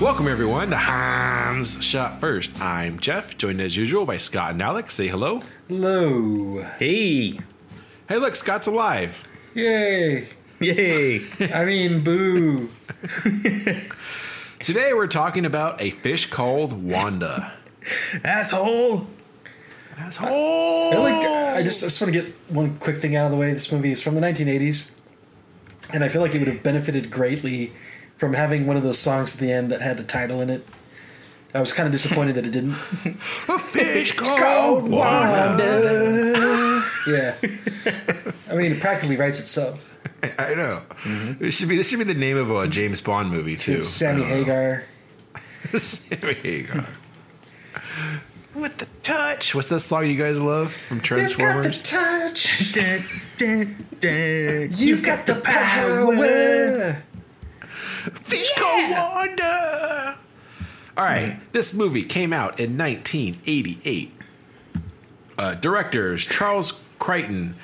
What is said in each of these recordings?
Welcome everyone to Hans Shot First. I'm Jeff, joined as usual by Scott and Alex. Say hello. Hello. Hey! Hey, look, Scott's alive. Yay. Yay! I mean, boo. Today we're talking about a fish called Wanda. Asshole! Asshole. I, like, I just, I just want to get one quick thing out of the way. This movie is from the 1980s, and I feel like it would have benefited greatly from having one of those songs at the end that had the title in it. I was kind of disappointed that it didn't. A fish called Wanda. Yeah. I mean, it practically writes itself. I know. Mm-hmm. This should be this should be the name of a James Bond movie too. It's Sammy uh, Hagar. Sammy Hagar. With the touch. What's that song you guys love from Transformers? touch. Dun, dun, dun. You've got the power. Fish called Wanda. All right, this movie came out in 1988. Uh, directors Charles Crichton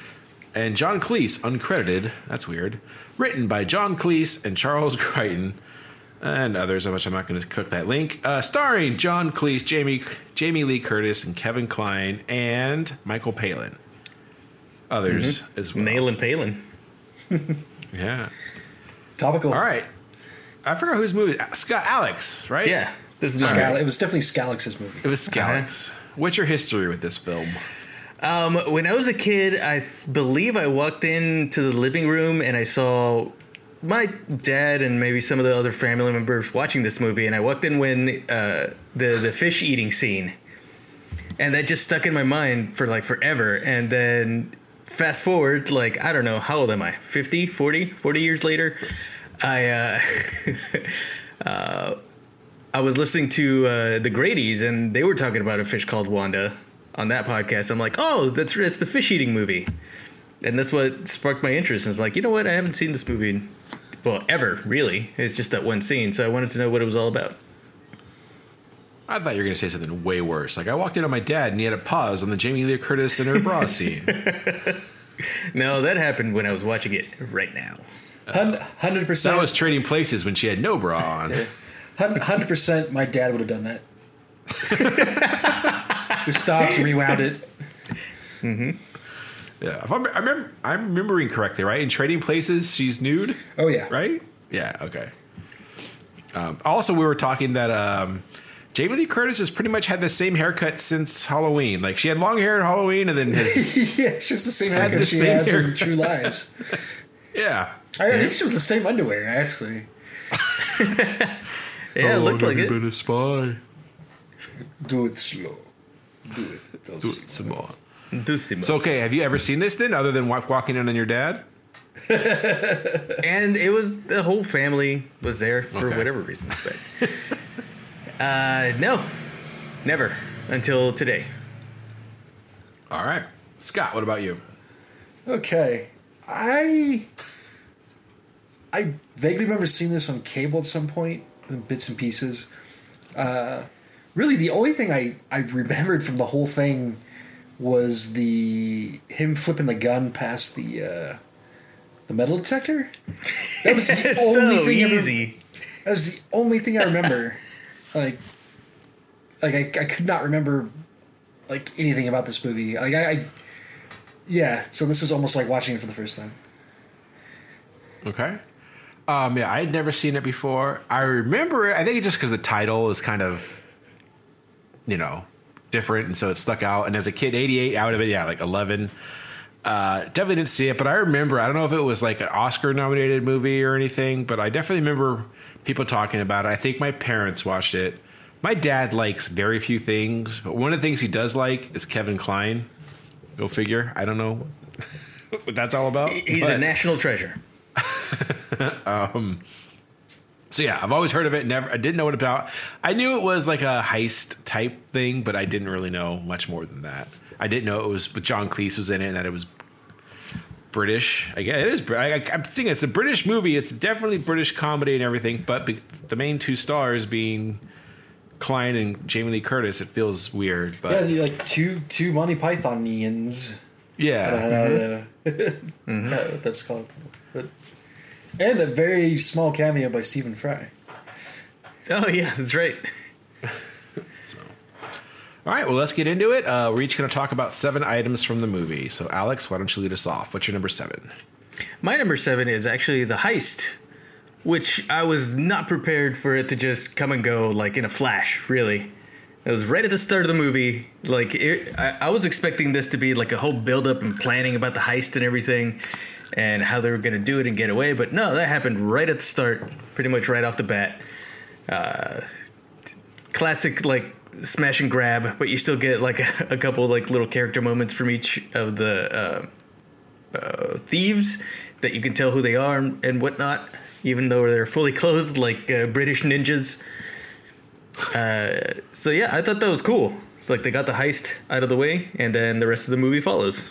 and John Cleese, uncredited. That's weird. Written by John Cleese and Charles Crichton and others, which I'm not going to click that link. Uh, starring John Cleese, Jamie Jamie Lee Curtis, and Kevin Kline, and Michael Palin. Others as well. Nail and Palin. Yeah. Topical. All right. I forgot whose movie. Scott Alex, right? Yeah, this is my Scal- it was definitely Scalex's movie. It was Scalix. What's your history with this film? Um, when I was a kid, I th- believe I walked into the living room and I saw my dad and maybe some of the other family members watching this movie, and I walked in when uh, the the fish eating scene, and that just stuck in my mind for like forever. And then fast forward, like I don't know how old am I? 50, 40, 40 years later, I uh, uh, I was listening to uh, the Grady's, and they were talking about a fish called Wanda on that podcast. I'm like, oh, that's that's the fish eating movie, and that's what sparked my interest. And I was like, you know what? I haven't seen this movie, in, well, ever really. It's just that one scene, so I wanted to know what it was all about. I thought you were going to say something way worse. Like I walked in on my dad and he had a pause on the Jamie Lee Curtis and her bra scene. No, that happened when I was watching it right now. Hundred percent. That percent. was trading places when she had no bra on. Hundred percent. My dad would have done that. we stopped, rewound it. Mm-hmm. Yeah, if I'm, I remember, I'm remembering correctly, right? In Trading Places, she's nude, Oh yeah. right? Yeah, okay. Um, also, we were talking that um, Jamie Lee Curtis has pretty much had the same haircut since Halloween. Like she had long hair in Halloween, and then has yeah, it's just the same Had haircut the she same has in haircut. True Lies. yeah. I think she was the same underwear actually. Yeah, it looked like it. Been a spy. Do it slow. Do it. Do Do it some more. Dussimo. So okay, have you ever seen this then, other than walking in on your dad? and it was the whole family was there for Okay. whatever reason. But, uh, no, never until today. All right, Scott. What about you? Okay. I I vaguely remember seeing this on cable at some point, bits and pieces. Uh, really, the only thing I, I remembered from the whole thing was the him flipping the gun past the uh, the metal detector. That was the It's only so thing I rem- that was the only thing I remember. like, like I, I could not remember like anything about this movie. Like I, I, yeah. So this was almost like watching it for the first time. Okay. Um, yeah, I had never seen it before. I remember it. I think it's just because the title is kind of, you know, different, and so it stuck out. And as a kid, '88 out of it, yeah, like 11. Uh, definitely didn't see it, but I remember. I don't know if it was like an Oscar-nominated movie or anything, but I definitely remember people talking about it. I think my parents watched it. My dad likes very few things, but one of the things he does like is Kevin Kline. Go figure. I don't know what that's all about. He's a national treasure. Um, so yeah, I've always heard of it. Never, I didn't know what about. I knew it was like a heist type thing, but I didn't really know much more than that. I didn't know it was, but John Cleese was in it, and that it was British. I guess it is. I, I'm thinking it's a British movie. It's definitely British comedy and everything, but be, the main two stars being Kline and Jamie Lee Curtis, it feels weird. But you like two two Monty Pythonians. yeah, I don't know how to- I don't know what that's called. But and a very small cameo by Stephen Fry. Oh yeah, that's right. All right, well, let's get into it. Uh, we're each going to talk about seven items from the movie. So, Alex, why don't you lead us off? What's your number seven? My number seven is actually the heist, which I was not prepared for it to just come and go like in a flash. Really, it was right at the start of the movie. Like it, I, I was expecting this to be like a whole build up and planning about the heist and everything, and how they were going to do it and get away. But no, that happened right at the start, pretty much right off the bat. Uh, classic like smash and grab, but you still get like a, a couple like little character moments from each of the. Uh, uh, thieves that you can tell who they are and, and whatnot, even though they're fully clothed like uh, British ninjas. Uh, so yeah, I thought that was cool. It's like they got the heist out of the way, and then the rest of the movie follows.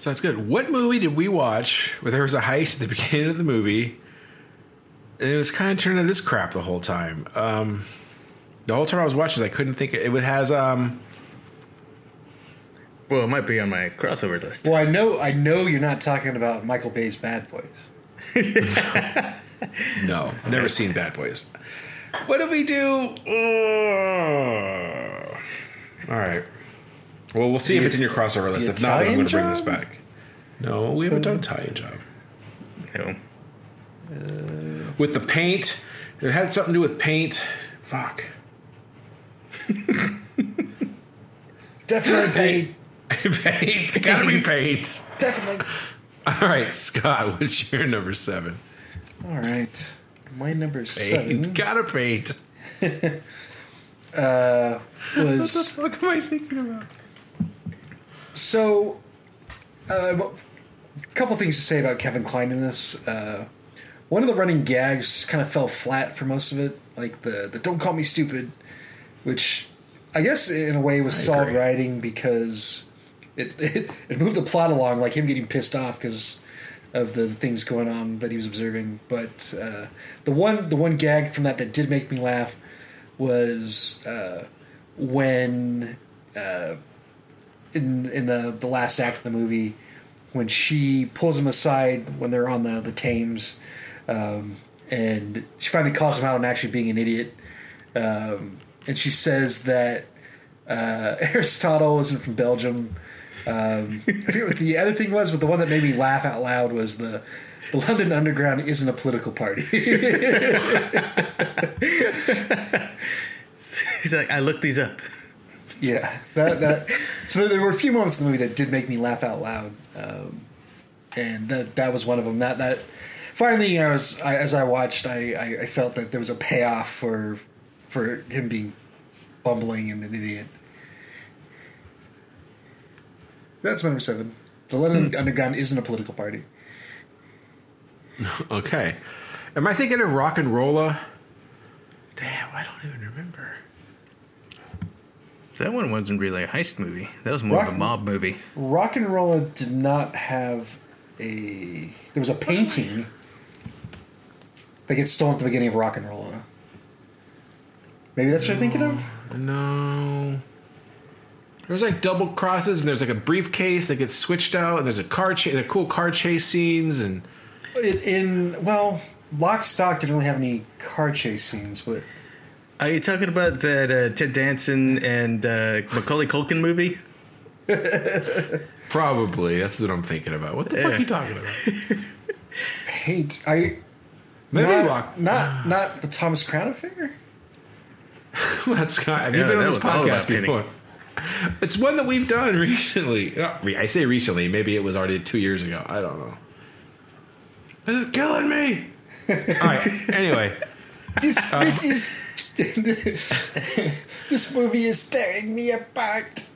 Sounds good. What movie did we watch where there was a heist at the beginning of the movie? And it was kind of turning into this crap the whole time. Um, the whole time I was watching, I couldn't think. It has um, Well, it might be on my crossover list. Well, I know I know you're not talking about Michael Bay's Bad Boys. no, never seen Bad Boys. What do we do? Uh, all right. Well, we'll see if it's in your crossover list. If not, then I'm going to bring this back. No, we haven't done Italian job. No. With the paint, it had something to do with paint. Fuck. Definitely paint. paint. It's gotta be paint. Definitely. All right, Scott, what's your number seven? All right. My number Paint. seven Gotta paint. uh, was what the fuck am I thinking about? So. Uh, a couple things to say about Kevin Kline in this. Uh, one of the running gags just kind of fell flat for most of it, like the the "Don't call me stupid," which I guess in a way was I solid agree. writing because it, it it moved the plot along, like him getting pissed off because of the things going on that he was observing. But uh, the one the one gag from that that did make me laugh was uh, when uh, in in the the last act of the movie when she pulls him aside when they're on the the Thames, um, and she finally calls him out on actually being an idiot, um, and she says that uh, Aristotle isn't from Belgium. Um, the other thing was, but the one that made me laugh out loud was the the London Underground isn't a political party. He's like, I looked these up. Yeah, that that. So there were a few moments in the movie that did make me laugh out loud, um, and that that was one of them. That that finally, I was I, as I watched, I, I I felt that there was a payoff for for him being bumbling and an idiot. That's my number seven. The London Underground isn't a political party. Okay. Am I thinking of Rock and Rolla? Damn, I don't even remember. That one wasn't really a heist movie. That was more of a mob movie. Rock and Rolla did not have a. There was a painting that gets stolen at the beginning of Rock and Rolla. Maybe that's what you're thinking of. No. There's like double crosses, and there's like a briefcase that gets switched out, and there's a car chase, a cool car chase scenes, and In, in well, Lock Stock didn't really have any car chase scenes, but Are you talking about that uh, Ted Danson and uh, Macaulay Culkin movie? probably that's what I'm thinking about. What the fuck Yeah. are you talking about? paint. I Maybe not, Rock. not not the Thomas Crown affair. That's Scott. Have you Yeah, been on that this was all podcast about painting. before? It's one that we've done recently. Not re- I say recently. Maybe it was already two years ago. I don't know. This is killing me. All right. Anyway, This this is this movie is tearing me apart.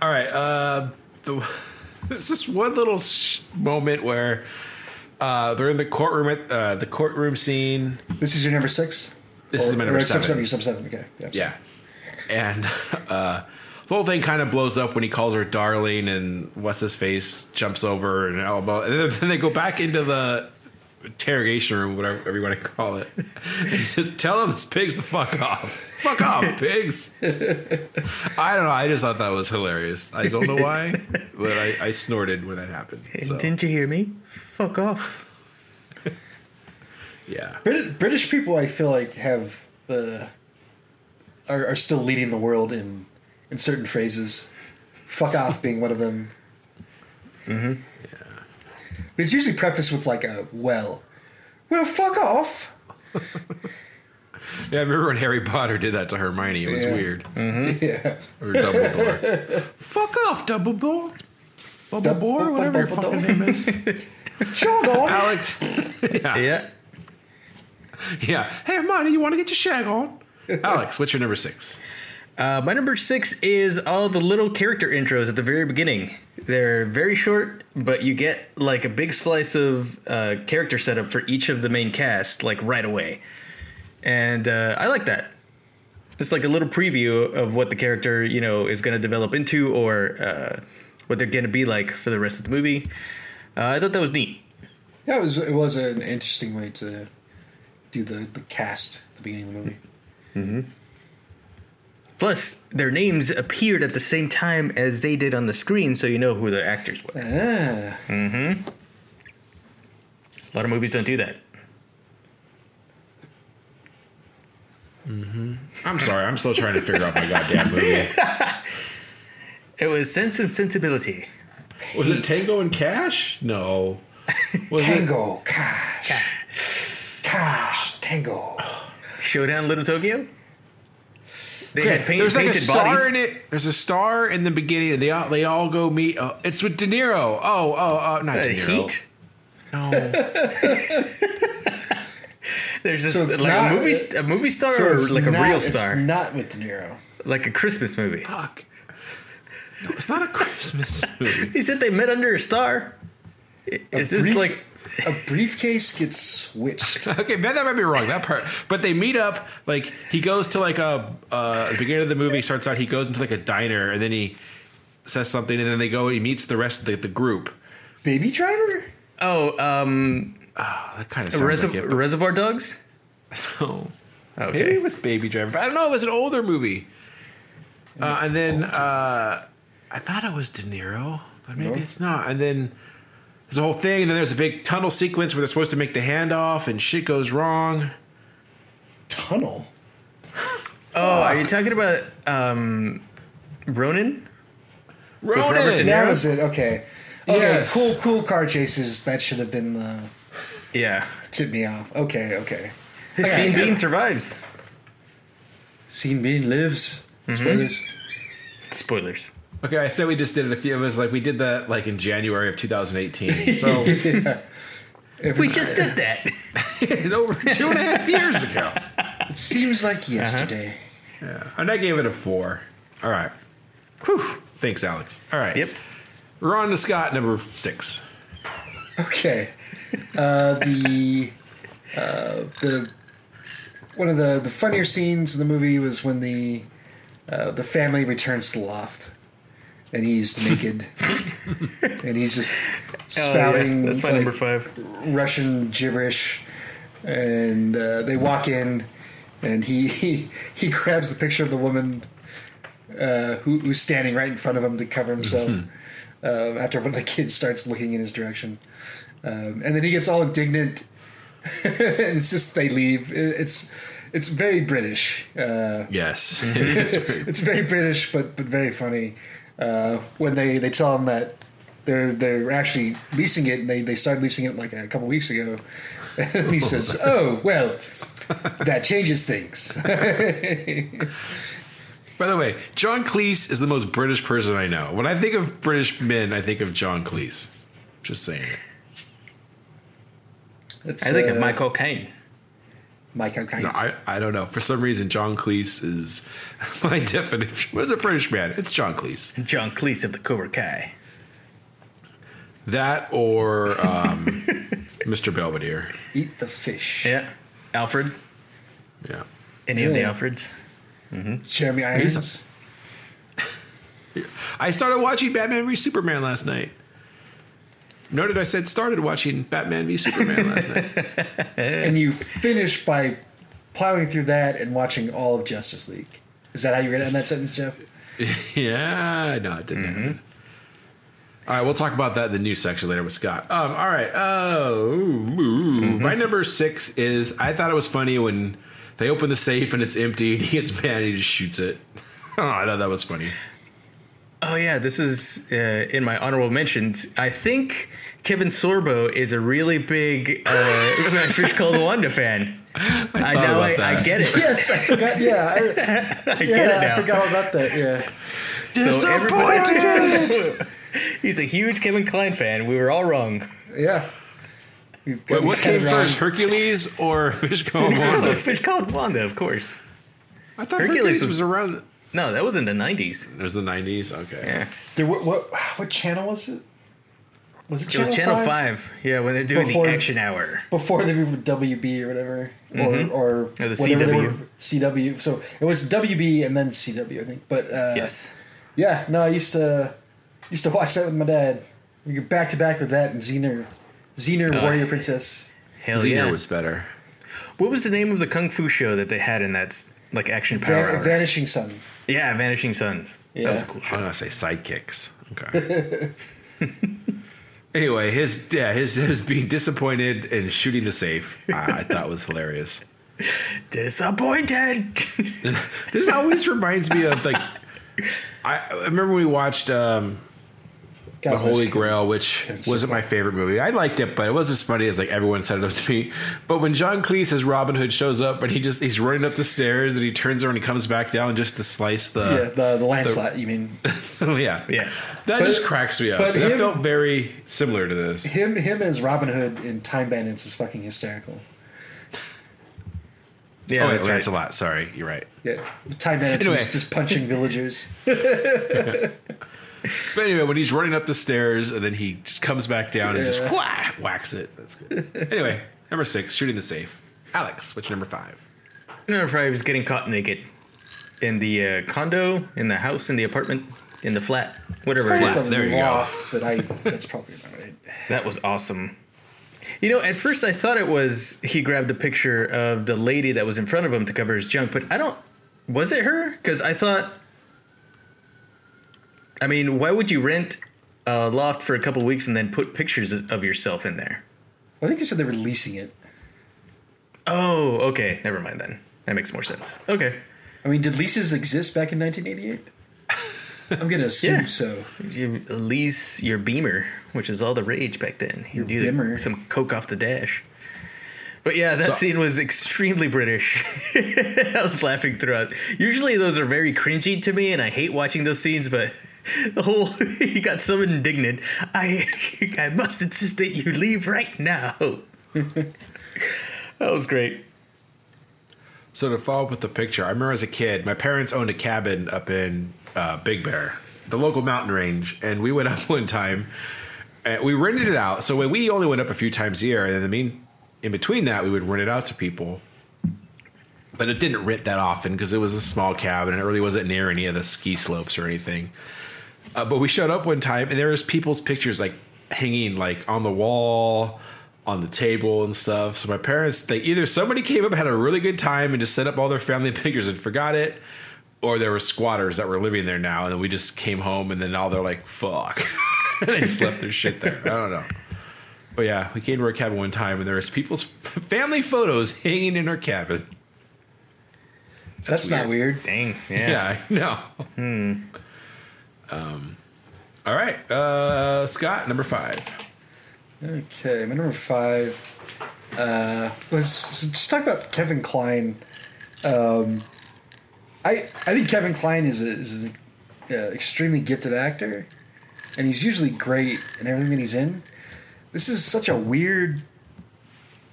all right. Uh, the, there's this one little sh- moment where Uh, they're in the courtroom at uh, the courtroom scene. This is your number six. This is my number or sub seven. Your sub seven. Okay. Yeah. Yeah. And uh, the whole thing kind of blows up when he calls her darling and what's his face jumps over and elbow. And then they go back into the interrogation room, whatever you want to call it. Just tell them his pigs the fuck off. Fuck off, pigs. I don't know. I just thought that was hilarious. I don't know why, but I, I snorted when that happened. So, Didn't you hear me? Fuck off. yeah. Brit- British people, I feel like, have the are, are still leading the world in in certain phrases. Fuck off being one of them. Mm-hmm. Yeah. But it's usually prefaced with like a well, well, fuck off. Yeah, I remember when Harry Potter did that to Hermione. It was Yeah. weird. Mm-hmm. Yeah. Or Dumbledore. Fuck off, Dumbledore. Dumbledore, whatever your fucking Dumbledore. name is. Shut on. Alex. yeah. Yeah. Yeah. Hey, Hermione, you want to get your shag on? Alex, what's your number six? Uh, my number six is all the little character intros at the very beginning. They're very short, but you get like a big slice of uh, character setup for each of the main cast, like right away. And uh, I like that. It's like a little preview of what the character, you know, is going to develop into or uh, what they're going to be like for the rest of the movie. Uh, I thought that was neat. Yeah, it was it was an interesting way to do the the cast at the beginning of the movie. Plus, their names appeared at the same time as they did on the screen, so you know who the actors were. Ah, A lot of movies don't do that. Mhm. I'm sorry. I'm still trying to figure out my goddamn movie. It was Sense and Sensibility. Was it Tango and Cash? No. Was it? Tango, cash, cash, tango. Showdown Little Tokyo? They Okay, had paint, there's like a star bodies. in it. There's a star in the beginning, and they all they all go meet. Uh, it's with De Niro. Oh, oh, oh, not Uh, De Niro. Heat? No. There's just So like not- a movie, st- a movie star So or it's like a not- real It's star, not with De Niro. like a Christmas movie. Fuck. No, it's not a Christmas movie. He said they met under a star. I- Is this brief- like A briefcase gets switched. Okay, man, that might be wrong. That part, but they meet up. Like he goes to like a uh, the beginning of the movie starts out. He goes into like a diner, and then he says something, and then they go. He meets the rest of the, the group. Baby Driver? oh um Oh, that kind of sounds Reserv- like it. but- Reservoir Dogs? Oh. Okay. Maybe it was Baby Driver. But I don't know. It was an older movie. Uh, and then uh, I thought it was De Niro, but maybe No. it's not. And then there's a whole thing. And then there's a big tunnel sequence where they're supposed to make the handoff, and shit goes wrong. Tunnel. Oh, are you talking about um Ronin? Ronan. Robert De Niro? That was it. Okay. Okay. Yes. Cool, cool car chases. That should have been the Yeah. tip me off. Okay, okay. Scene Okay. Bean survives. Sean Bean lives. Spoilers. Spoilers. Okay, I said we just did it a few. It was like we did that like in January of 2018. So If We just did that. over two and a half years ago. It seems like yesterday. Yeah, and I gave it a four. All right. Whew. Thanks, Alex. All right. Yep. We're on to Scott, number six. Okay. Uh, the uh, the one of the the funnier scenes in the movie was when the uh, the family returns to the loft, and he's naked, and he's just spouting Oh, That's my like, number five. Russian gibberish, and uh, they walk in, and he he, he grabs the picture of the woman uh, who, who's standing right in front of him to cover himself. um, after one of the kids starts looking in his direction, um, and then he gets all indignant, and it's just they leave. It's it's very British. Uh, Yes. it's very British, but but very funny. Uh, when they, they tell him that they're they're actually leasing it, and they, they started leasing it like a couple weeks ago, and he says, "Oh well, that changes things." By the way, John Cleese is the most British person I know. When I think of British men, I think of John Cleese. Just saying. It's, I think of uh, Michael Caine. Mike O'Kane. No, I, I don't know. For some reason, John Cleese is my definition. What is a British man? It's John Cleese. John Cleese of the Cobra Kai. That or um, Mr. Belvedere. Eat the fish. Yeah. Alfred. Yeah. Any of the Yeah. Alfreds? Jeremy Irons. I started watching Batman v Superman last night. Noted I said started watching Batman v Superman last night. and you finish by plowing through that and watching all of Justice League. Is that how you're gonna end that sentence, Jeff? yeah, no, it didn't. happen. All right, we'll talk about that in the news section later with Scott. Um, all right. Oh, ooh, ooh. my number six is I thought it was funny when they open the safe and it's empty and he gets mad and he just shoots it. oh, I thought that was funny. Oh yeah, this is uh, in my honorable mentions. I think Kevin Sorbo is a really big uh, Fish Called Wanda fan. I, thought now I, I get it. Yes, I forgot. Yeah, I, I yeah, get it now. I forgot all about that. Yeah, So He's a huge Kevin Kline fan. We were all wrong. yeah. Wait, what got came it wrong. first, Hercules or Fish Called Wanda? Fish Called Wanda, of course. I thought Hercules Hercules was- was around. No, that was in the '90s. It was the nineties. Okay. Yeah, There, what, what what channel was it? Was it it channel was Channel 5? Five. Yeah, when they're doing Before- the Action Hour. before they were WB or whatever, Mhm. or or, Or the whatever they CW. were, CW. So it was WB and then CW, I think. But uh, Yes. yeah, no, I used to used to watch that with my dad. We go back to back with that and Xena, Xena Oh. Warrior Princess. Hell Xena yeah. was better. What was the name of the kung fu show that they had in that s- like action power? Van- Hour? Vanishing Son. Yeah, Vanishing Sons. Yeah. That was a cool show. I'm gonna say sidekicks. Okay. anyway, his yeah, his his being disappointed and shooting the safe, I, I thought was hilarious. Disappointed. This always reminds me of like I, I remember we watched um, God the Holy Grail, which wasn't my favorite movie. I liked it, but it wasn't as funny as like everyone said it was to me. But when John Cleese as Robin Hood shows up and he just he's running up the stairs and he turns around and he comes back down just to slice Yeah, the the the Lancelot. you mean oh yeah Yeah. that But- just cracks me up. but him- felt very similar to this. him? Him as Robin Hood in Time Bandits is fucking hysterical. Oh, yeah, oh, that's right. Lancelot. Sorry, you're right. Yeah, Time Bandits Anyway. was just punching villagers. But anyway, when he's running up the stairs and then he just comes back down and just Yeah. whack, whacks it. That's good. anyway, number six, shooting the safe. Alex, what's your number five? Number five is getting caught naked in the uh, condo, in the house, in the apartment, in the flat, whatever it Flat. is. there you go. loft, But I that's probably not right. That was awesome. You know, at first I thought it was he grabbed a picture of the lady that was in front of him to cover his junk, but I don't. Was it her? Because I thought. I mean, why would you rent a loft for a couple weeks and then put pictures of yourself in there? I think they said they were leasing it. Oh, okay. Never mind then. That makes more sense. Okay. I mean, did leases exist back in 1988? I'm gonna assume Yeah. so. You lease your Beamer, which was all the rage back then. You Your do Beamer. some coke off the dash. But yeah, that So- scene was extremely British. I was laughing throughout. Usually those are very cringy to me, and I hate watching those scenes. But the whole he got so indignant. I I must insist that you leave right now. that was great. So to follow up with the picture, I remember as a kid, my parents owned a cabin up in uh, Big Bear, the local mountain range, and we went up one time. And we rented it out, so we only went up a few times a year, and in the mean, in between that, we would rent it out to people. But it didn't rent that often because it was a small cabin and it really wasn't near any of the ski slopes or anything. Uh, but we showed up one time and there was people's pictures like hanging like on the wall, on the table and stuff. So my parents, they either somebody came up had a really good time and just set up all their family pictures and forgot it, or there were squatters that were living there now and then we just came home and then now they're like, "Fuck," they just left their shit there. I don't know. But yeah, we came to our cabin one time and there was people's family photos hanging in our cabin. That's, not weird. Dang. Yeah. Yeah, I know. Um, all right, uh, Scott, number five. Okay, my number five uh, was so just talk about Kevin Kline. Um, I I think Kevin Kline is a, is an uh, extremely gifted actor, and he's usually great in everything that he's in. This is such a weird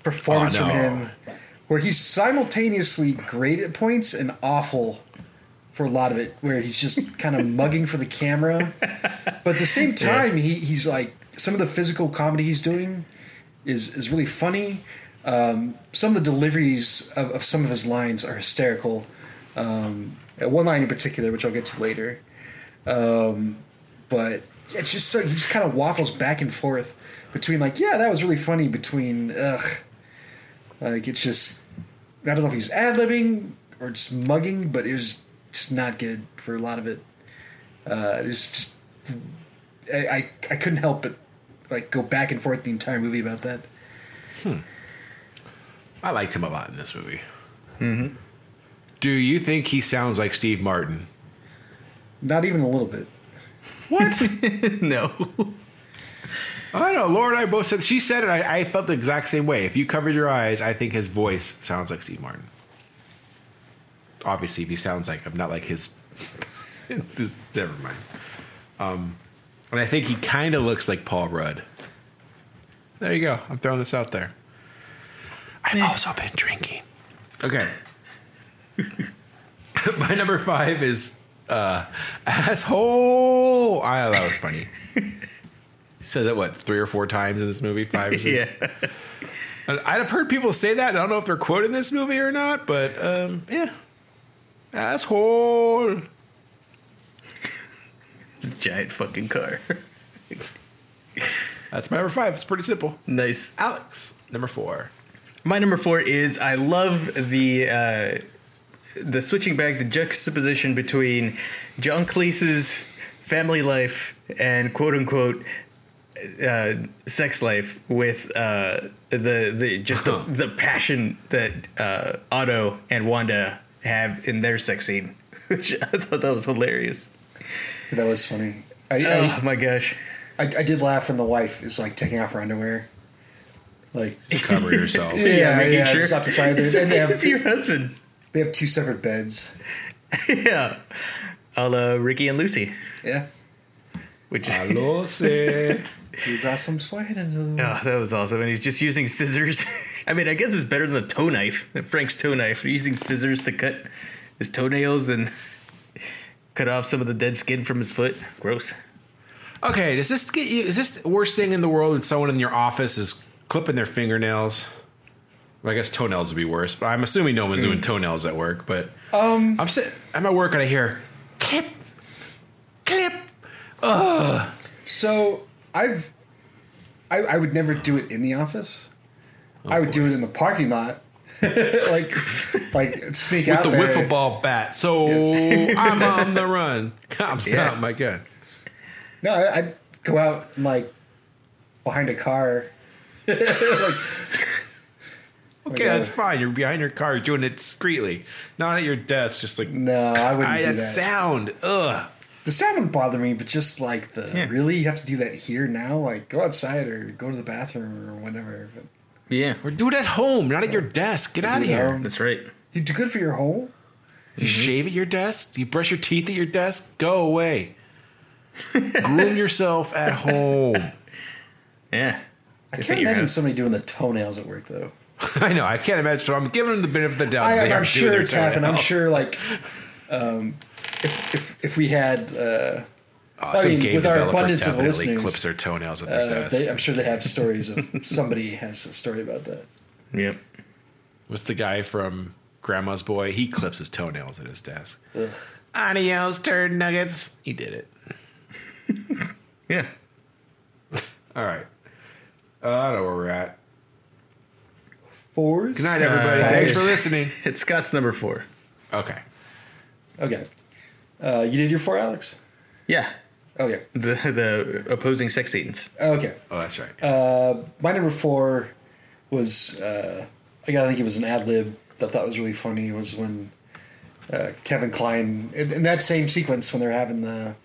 performance Oh, from him, where he's simultaneously great at points and awful for a lot of it, where he's just kind of mugging for the camera. But at the same time, he, he's like some of the physical comedy he's doing is is really funny. Um, some of the deliveries of, of some of his lines are hysterical. Um, one line in particular, which I'll get to later. Um, but it's just so he just kind of waffles back and forth between like, yeah, that was really funny. Between ugh, like it's just I don't know if he's ad libbing or just mugging, but it was just not good for a lot of it. Uh, just I, I I couldn't help but like go back and forth the entire movie about that. Hmm. I liked him a lot in this movie. Mm-hmm. Do you think he sounds like Steve Martin? Not even a little bit. What? no. I don't know. Laura and I both said she said it. I, I felt the exact same way. If you covered your eyes, I think his voice sounds like Steve Martin. Obviously, if he sounds like him, not like his. it's just never mind. Um, and I think he kind of looks like Paul Rudd. There you go. I'm throwing this out there. I've also been drinking. Okay. My number five is uh, asshole. I that was funny. He says it what three or four times in this movie, five or six. Yeah. And I've heard people say that. I don't know if they're quoting this movie or not, but um, yeah, asshole. This giant fucking car. That's my number five. It's pretty simple. nice. Alex, number four. My number four is I love the uh, the switching back, the juxtaposition between John Cleese's family life and quote unquote uh, sex life with uh, the the just the, the passion that uh, Otto and Wanda have in their sex scene, which I thought that was hilarious. That was funny. I, Oh I, my gosh! I, I did laugh when the wife is like taking off her underwear. Like Cover yourself. yeah, making yeah, sure. just off the side. of it. And they have it's your husband. they have two separate beds. yeah, a la Ricky and Lucy, Yeah, which is Hello, say. you got some sweat into the Oh, that was awesome. And he's just using scissors. I mean, I guess it's better than the toe knife, Frank's toe knife. Using scissors to cut his toenails and cut off some of the dead skin from his foot. Gross. Okay, does this get you? Is this the worst thing in the world when someone in your office is clipping their fingernails? Well, I guess toenails would be worse, but I'm assuming no one's doing toenails at work. But um, I'm sitting. I'm at work and I hear clip, clip. Ugh. So I've, I, I would never do it in the office. I would do it in the parking lot, like, like sneak out. with out the there. wiffle ball bat. So I'm on the run. Yeah. out my gun. No, I- I'd go out and like behind a car. Okay, God. that's uh, fine. You're behind your car, doing it discreetly, not at your desk. Just like No, I wouldn't I, do that that. sound. Ugh. The sound would bother me, but just like the Yeah. really, you have to do that here now. Like go outside or go to the bathroom or whatever. But Yeah, Or do it at home, not at your desk. Get out of do it at here. home. that's right. you do good for your hole. You shave at your desk? You brush your teeth at your desk? Go away. Groom yourself at home. Yeah. I Just can't your imagine house. somebody doing the toenails at work though. I know. I can't imagine. So I'm giving them the benefit of the doubt. I, They I'm are doing sure their it's happened. I'm toenails. sure like, um, if if if we had, uh, Oh, some mean, game with our developer abundance of definitely clips their toenails at their uh, desk. they, I'm sure they have stories of somebody has a story about that. Yep. What's the guy from Grandma's Boy? He clips his toenails at his desk. Ugh. Adios, turd nuggets. He did it. Yeah. All right. Uh, I know where we're at. Fours. Good night, everybody. Uh, Thanks for listening. It's Scott's number four. Okay. Okay. Uh, you did your four, Alex. Yeah. Okay. The the opposing sex scenes. Okay. Oh, that's right. Uh, my number four was uh, I gotta think it was an ad lib that I thought was really funny was when uh, Kevin Kline in, in that same sequence when they're having the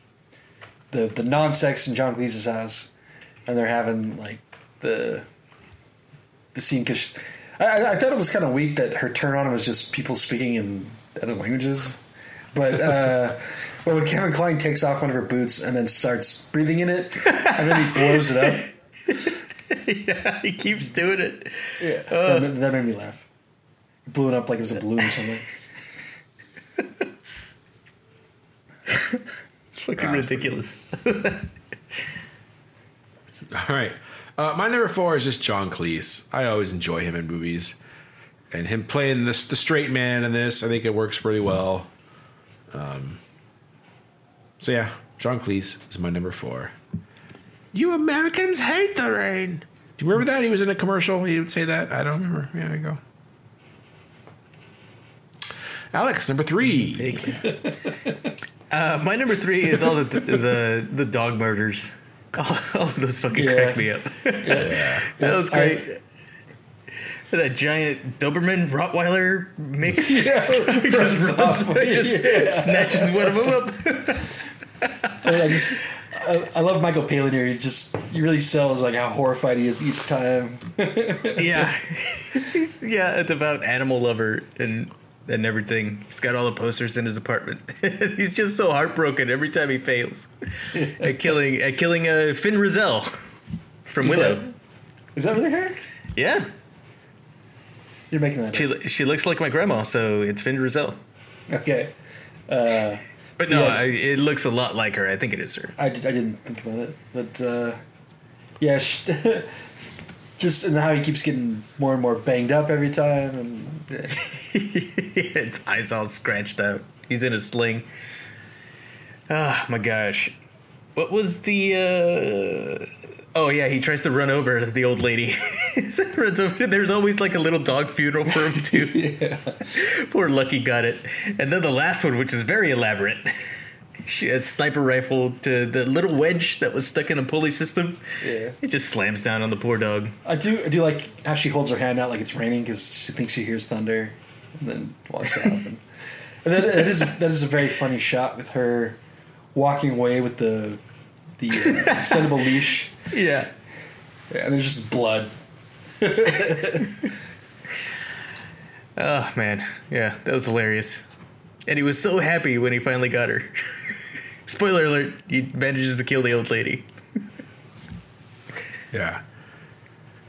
the the non sex in John Cleese's house and they're having like the the scene because I, I I thought it was kind of weak that her turn on was just people speaking in other languages, but. Uh, But when Kevin Kline takes off one of her boots and then starts breathing in it, and then he blows it up, yeah, he keeps doing it. Yeah, that, made, that made me laugh. He blew it up like it was a balloon or something. It's fucking ridiculous. All right. Uh, my number four is just John Cleese. I always enjoy him in movies, and him playing this the straight man in this. I think it works pretty well. Um, so yeah, John Cleese is my number four. You Americans hate the rain. Do you remember that? He was in a commercial. He would say that. I don't remember. Yeah, there you go. Alex, number three. Uh, my number three is all the the the dog murders. All, all of those fucking Yeah. crack me up. Yeah. that was I- great. that giant Doberman Rottweiler mix runs just, runs, off. just Yeah. snatches one of them up. I, mean, I just I, I love Michael Palin here. He just he really sells like how horrified he is each time. yeah, He's- yeah, it's about animal lover and and everything. He's got all the posters in his apartment. He's just so heartbroken every time he fails at killing at killing uh, Fin Raziel from Willow. Is that really her? Yeah, You're making that. she up. she looks like my grandma, so it's Fin Raziel. Okay. Uh, But no, Yeah. I, it looks a lot like her. I think it is her. I, did, I didn't think about it, but uh, yeah, just and how he keeps getting more and more banged up every time, and His eyes all scratched out. He's in a sling. Ah, my gosh. What was the uh Oh yeah, he tries to run over the old lady. Runs over- There's always like a little dog funeral for him too. yeah. Poor Lucky got it. And then the last one, which is very elaborate. She has sniper rifle to the little wedge that was stuck in a pulley system. Yeah. It just slams down on the poor dog. I do I do like how she holds her hand out like it's raining because she thinks she hears thunder, and then walks off. And, and that, that is that is a very funny shot with her walking away with the the uh, extendable leash, Yeah. yeah, and there's just blood. Oh man, yeah, that was hilarious. And he was so happy when he finally got her. Spoiler alert, he manages to kill the old lady. Yeah.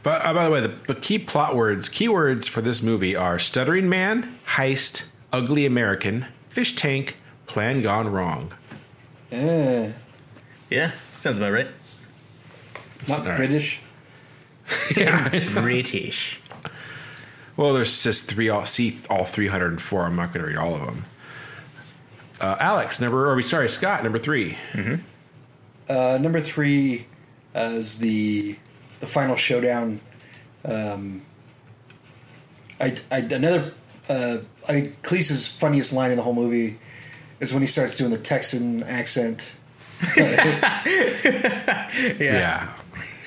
But uh, by the way, the, the key plot words, keywords for this movie are stuttering man, heist, ugly American, fish tank, plan gone wrong. Eh, Yeah, sounds about right. not right. British. British. Well, there's just three. All see all 304. I'm not going to read all of them. Uh, Alex, number, or we sorry, Scott, number three. Uh, number three uh, is the the final showdown. Um, I, I another uh, I Cleese's funniest line in the whole movie is when he starts doing the Texan accent. Yeah. Yeah.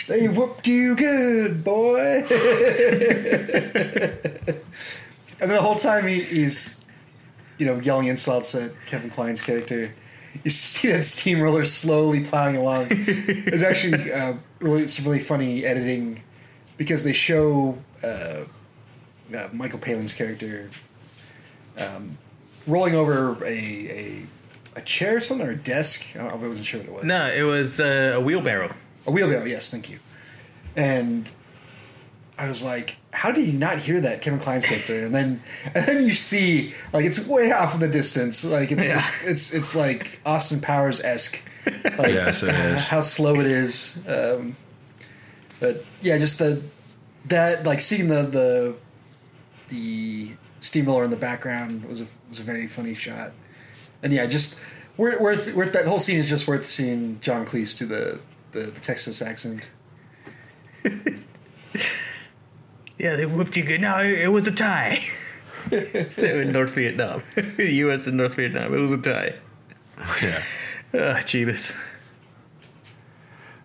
They whooped you good, boy. and the whole time he, he's, you know, yelling insults at Kevin Kline's character. You see that steamroller slowly plowing along. It's actually uh, really some really funny editing because they show uh, uh, Michael Palin's character um, rolling over a, a a chair or something or a desk. I, don't- I wasn't sure what it was. No, it was uh, a wheelbarrow. A wheelbarrow, yes, thank you. And I was like, how did you not hear that, Kevin Kline's character? And then and then you see like it's way off in the distance. Like it's Yeah. it's it's like Austin Powers esque. Like Yes, it is. how slow it is. Um, but yeah, just the that like seeing the the the steamroller in the background was a was a very funny shot. And yeah, just worth worth, worth that whole scene is just worth seeing John Cleese do the, the, the Texas accent. Yeah, they whooped you good. No, it, it was a tie. they were in North Vietnam. the U.S. and North Vietnam. It was a tie. Yeah. Ah, Jeebus.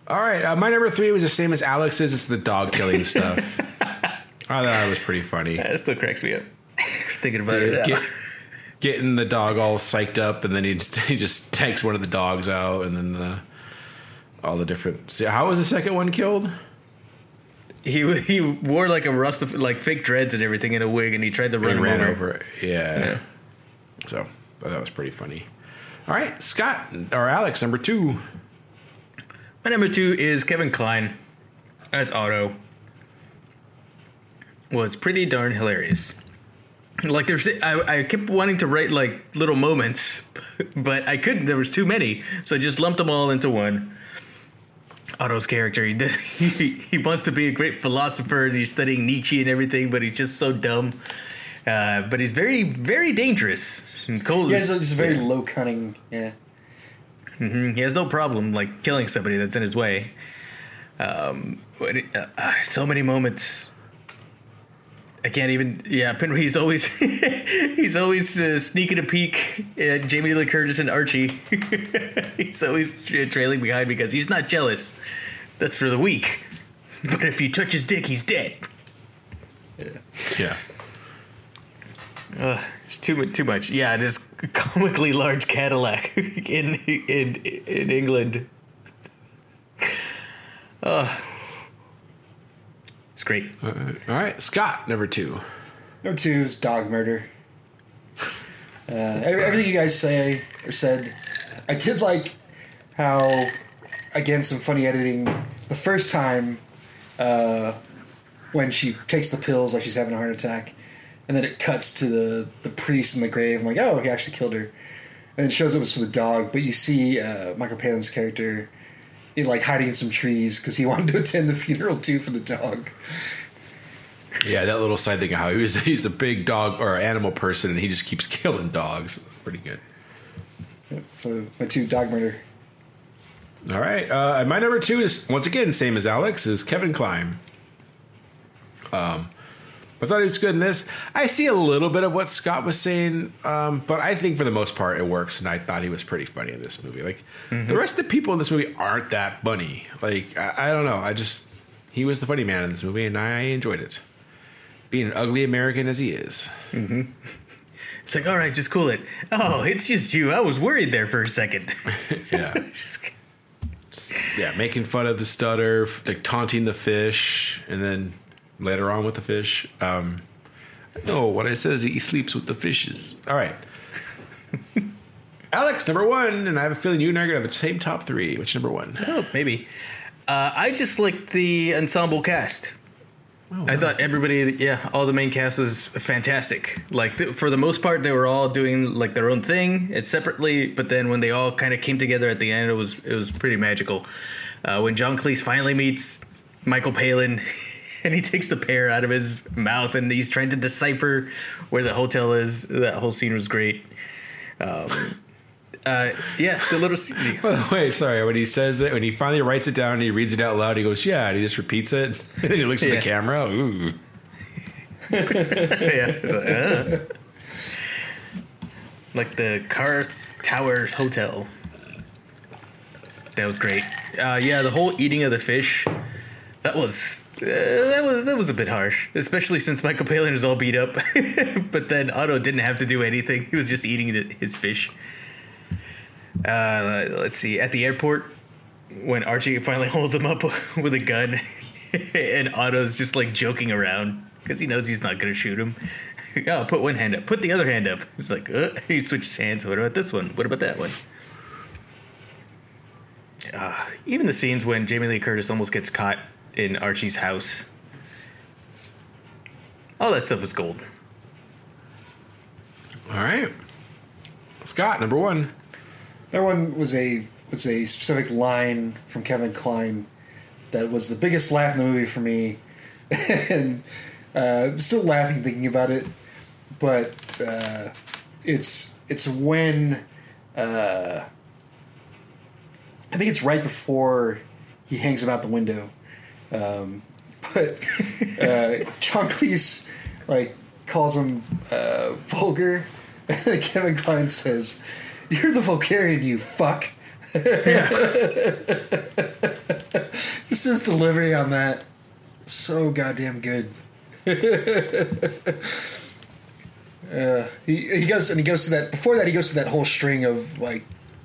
All right. Uh, my number three was the same as Alex's. It's the dog killing stuff. I thought that was pretty funny. That still cracks me up. Thinking about it. Get, getting the dog all psyched up, and then he just, he just takes one of the dogs out, and then the all the different. See, how was the second one killed? He he wore like a rust of, like fake dreads and everything in a wig, and he tried to run him ran over. over. it. Yeah. Yeah. So that was pretty funny. All right, Scott or Alex, number two. My number two is Kevin Kline as Otto. Was pretty darn hilarious. Like there's, I, I kept wanting to write like little moments, but I couldn't. There was too many, so I just lumped them all into one. Otto's character. He, does, he he wants to be a great philosopher and he's studying Nietzsche and everything, but he's just so dumb. Uh, but he's very very dangerous. And cold. Yeah, he's, he's very low cunning. Yeah. mm-hmm. He has no problem like killing somebody that's in his way. Um, it- uh, uh, so many moments. I can't even. Yeah, Penry. He's always he's always uh, sneaking a peek at Jamie Lee Curtis and Archie. he's always tra- trailing behind because he's not jealous. That's for the weak. But if you touch his dick, he's dead. Yeah. Uh, it's too mu- too much. Yeah, this comically large Cadillac in in in England. Uh, it's great. All right, Scott, number two. Number two is dog murder. Uh, everything you guys say or said, I did like how, again, some funny editing. The first time uh, when she takes the pills like she's having a heart attack, and then it cuts to the the priest in the grave. I'm like, oh, he actually killed her, and it shows it was for the dog. But you see uh, Michael Palin's character. He, like hiding in some trees because he wanted to attend the funeral too for the dog. Yeah, that little side thing of how he was he's a big dog or animal person and he just keeps killing dogs. It's pretty good. Yep. So my two dog murder. All right. Uh, my number two is once again same as Alex is Kevin Kline. Um, I thought he was good in this. I see a little bit of what Scott was saying, um, but I think for the most part it works. And I thought he was pretty funny in this movie. Like the rest of the people in this movie aren't that funny. Like I, I don't know. I just he was the funny man in this movie, and I enjoyed it. Being an ugly American as he is. It's like, all right, just cool it. Oh, it's just you. I was worried there for a second. Yeah. yeah, making fun of the stutter, like taunting the fish, and then later on with the fish. Um, no, what I said is he sleeps with the fishes. All right. Alex, number one, and I have a feeling you and I are gonna have the same top three. Which number one? oh, maybe. Uh, I just liked the ensemble cast. I thought everybody, yeah, all the main cast was fantastic. Like th- for the most part, they were all doing like their own thing, it separately. But then when they all kind of came together at the end, it was it was pretty magical. Uh, when John Cleese finally meets Michael Palin, and he takes the pear out of his mouth, and he's trying to decipher where the hotel is. That whole scene was great. Um, uh, yeah, the little scene. By the way, sorry, when he says it, when he finally writes it down and he reads it out loud, he goes, "Yeah," and he just repeats it, and then he looks at the camera. Ooh. yeah. like, uh. Like the Karth Towers Hotel. That was great. Uh, yeah, the whole eating of the fish. That was uh, that was that was a bit harsh, especially since Michael Palin is all beat up. but then Otto didn't have to do anything; he was just eating the, his fish. Uh, let's see. At the airport, when Archie finally holds him up with a gun, and Otto's just like joking around because he knows he's not to shoot him. oh, put one hand up. Put the other hand up. He's like, uh, he switches hands. What about this one? What about that one? Uh, even the scenes when Jamie Lee Curtis almost gets caught in Archie's house. All that stuff was gold. All right, Scott, number one. That one was a was a specific line from Kevin Kline that was the biggest laugh in the movie for me, and uh, I'm still laughing thinking about it. But uh, it's it's when uh, I think it's right before he hangs him out the window. Um, but uh, John like calls him uh, vulgar, Kevin Kline says, "You're the Vulgarian, you fuck." This is delivery on that, so goddamn good. uh, he he goes and he goes to that. Before that, he goes to that whole string of like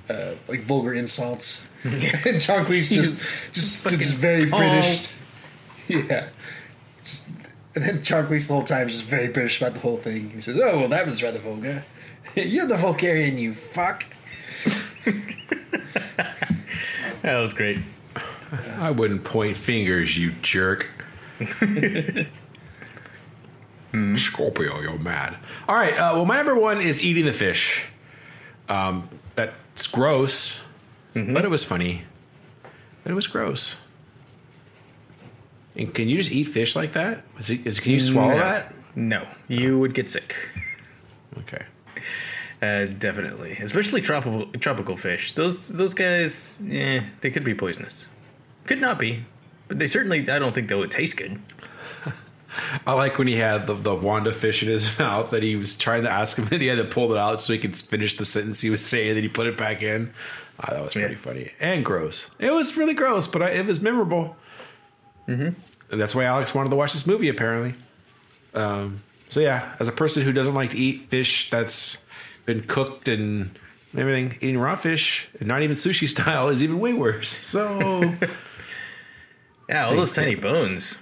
uh, like vulgar insults. And John Cleese just just just very tall. British. Yeah. Just, and then John Cleese the whole time is just very British about the whole thing. He says, "Oh well, that was rather vulgar. You're the Vulgarian, you fuck." That was great. I wouldn't point fingers, you jerk. Scorpio, you're mad. All right. Uh, well, my number one is eating the fish. Um, that's gross, but it was funny. but it was gross. And can you just eat fish like that? Is it, is, can you swallow No. that? No, you would get sick. Okay. Uh, definitely, especially tropical tropical fish. Those those guys, yeah, they could be poisonous. Could not be, but they certainly. I don't think they would taste good. I like when he had the, the Wanda fish in his mouth that he was trying to ask him and he had to pull it out so he could finish the sentence he was saying. Then he put it back in. Ah, that was pretty Yeah. funny and gross. It was really gross, but I, it was memorable. Mm-hmm. And that's why Alex wanted to watch this movie, apparently. Um, so yeah, as a person who doesn't like to eat fish that's been cooked and everything, eating raw fish, and not even sushi style, is even way worse. So Yeah, all those tiny bones.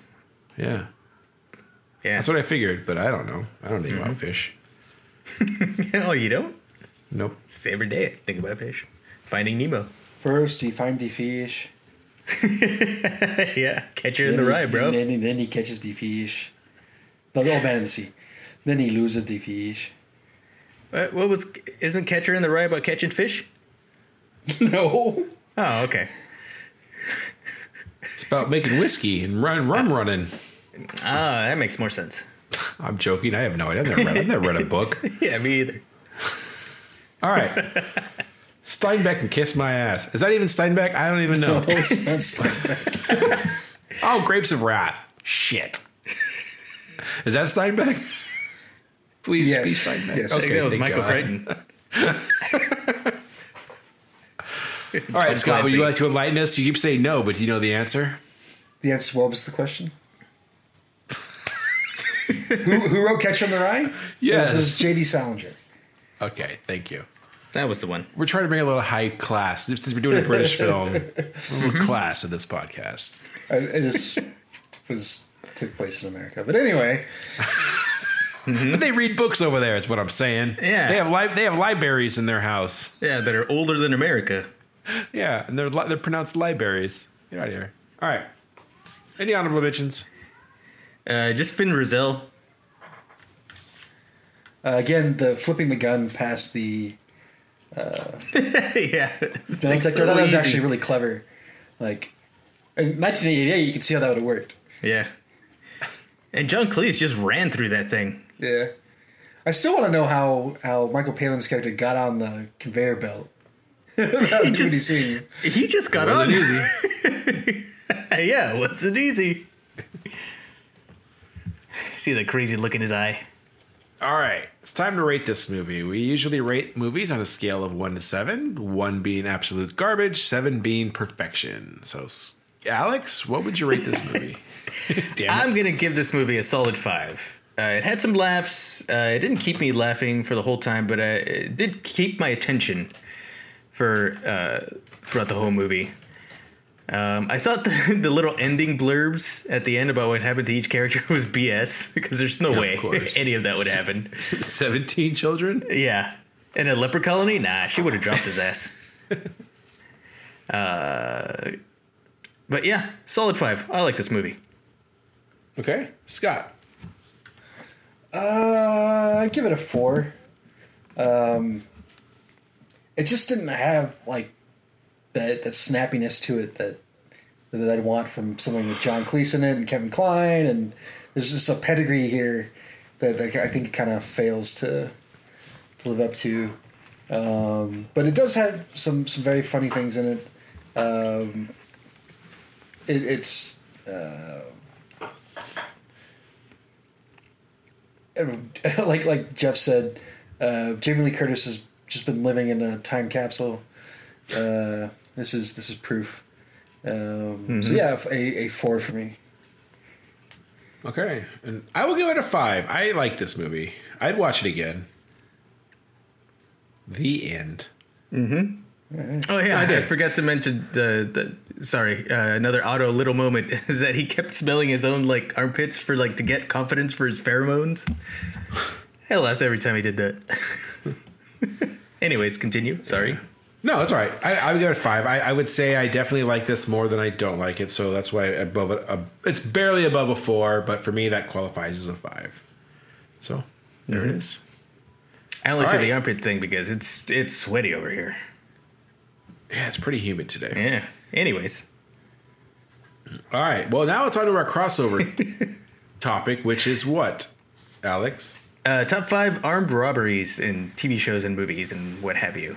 yeah, Yeah. that's what I figured. But I don't know. I don't eat raw fish. oh, you don't? Nope. Just every day, I think about fish. Finding Nemo. First, you find the fish. yeah, catcher in then the he- rye, bro. Then, he- then he catches the fish. No, the old man in the sea. Then he loses the fish. What, what was? Isn't catcher in the rye about catching fish? no. Oh, okay. It's about making whiskey and run rum running. Ah, that makes more sense. I'm joking. I have no idea. I've never read, I've never read a book. Yeah, me either. All right. Steinbeck and Kiss My Ass. Is that even Steinbeck? I don't even know. No, it's not Steinbeck. Oh, Grapes of Wrath. Shit. Is that Steinbeck? Please Yes, be Steinbeck. yes. I think that was Michael God. Crichton. All right, Scott, would you like to enlighten us? You keep saying no, but do you know the answer? The answer, what was the question? who, who wrote Catcher in the Rye? Yes. This is J.D. Salinger. Okay, thank you. That was the one. We're trying to bring a little high class. Since we're doing a British film, a little class in this podcast. It is, was took place in America. But anyway, But they read books over there. Is what I'm saying. Yeah. they have li- they have libraries in their house. Yeah, that are older than America. Yeah, and they're li- they're pronounced libraries. Get out of here. All right. Any honorable mentions? Uh, just Fin Raziel. uh, again, the flipping the gun past the Uh, yeah, it's like so that was easy. actually really clever. Like in 1988, you could see how that would have worked. yeah. And John Cleese just ran through that thing. Yeah. I still want to know how how Michael Palin's character got on the conveyor belt. He just- just. He just got Wasn't on. easy. yeah, it wasn't easy. See the crazy look in his eye. All right, it's time to rate this movie. We usually rate movies on a scale of one to seven, one being absolute garbage, seven being perfection. So, Alex, what would you rate this movie? I'm gonna give this movie a solid five. Uh, it had some laughs. Uh, it didn't keep me laughing for the whole time, but uh, it did keep my attention for uh, throughout the whole movie. Um, I thought the, the little ending blurbs at the end about what happened to each character was BS because there's no of way course. any of that would happen. 17 children? Yeah. In a leper colony? Nah, she would have dropped his ass. uh, but yeah, solid five. I like this movie. Okay. Scott. Uh, I give it a four. Um, it just didn't have like that that snappiness to it that that I'd want from someone with John Cleese in it and Kevin Kline, and there's just a pedigree here that, that I think kind of fails to to live up to. Um, but it does have some some very funny things in it. Um, it it's. Uh, like like Jeff said, uh, Jamie Lee Curtis has just been living in a time capsule. Uh, this is this is proof. Um, So yeah, a, a four for me. Okay. And I will give it a five. I like this movie. I'd watch it again. The end. Mm-hmm. Oh yeah, I, did. forgot to mention the, the sorry, uh, another Otto little moment is that he kept smelling his own like armpits for like to get confidence for his pheromones. I laughed every time he did that. Anyways, continue. Sorry. No, that's all right. I, I would give it five. I, I would say I definitely like this more than I don't like it, so that's why above it. Uh, it's barely above a four, but for me that qualifies as a five. So there it is. I only All say right. the armpit thing because it's it's sweaty over here. Yeah, it's pretty humid today. Yeah. Anyways, All right. Well, now it's on to our crossover topic, which is what, Alex? Uh, top five armed robberies in TV shows and movies and what have you.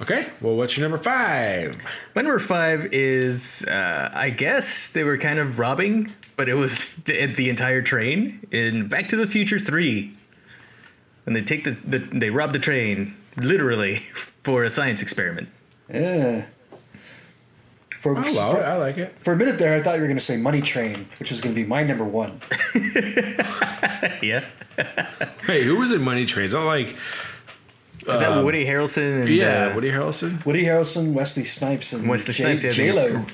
Okay. Well, what's your number five? My number five is, uh, I guess they were kind of robbing, but it was the, the entire train in Back to the Future Three. And they take the, the they rob the train literally for a science experiment. Yeah. For, Oh, well, for, I like it. for a minute there, I thought you were going to say Money Train, which was going to be my number one. Yeah, Hey, who was in Money Train? Is that like, is that Woody Harrelson and yeah, uh, Woody Harrelson? Woody Harrelson, Wesley Snipes, and Wesley J- Snipes? Yeah, J Lo.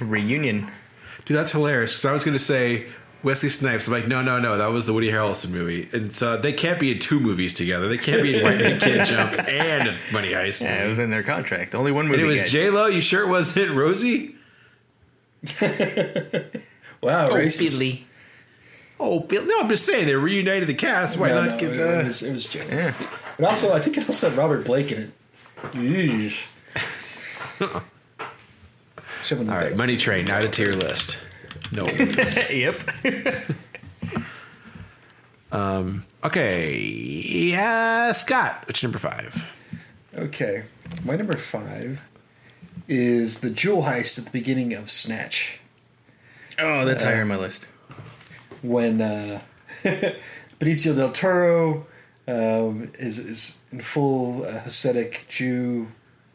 reunion. Dude, that's hilarious. Because I was going to say Wesley Snipes. I'm like, no, no, no. That was the Woody Harrelson movie. And so they can't be in two movies together. They can't be in White Man Can't Jump and Money Heist. Yeah, it was in their contract. Only one movie. and it was guys. J Lo. You sure it wasn't Rosie? Wow, Oh, racist. Billy. Oh, Bill. No, I'm just saying they reunited the cast. Why No, not no, get it, the? was, it was J Lo. But also, I think it also had Robert Blake in it. Yeesh. All right, been Money Train added to your list. No. yep. um. okay. Yeah, Scott. Which number five? Okay. My number five is the jewel heist at the beginning of Snatch. Oh, that's higher on my list. When uh, Benicio del Toro um, is, is in full uh, Hasidic Jew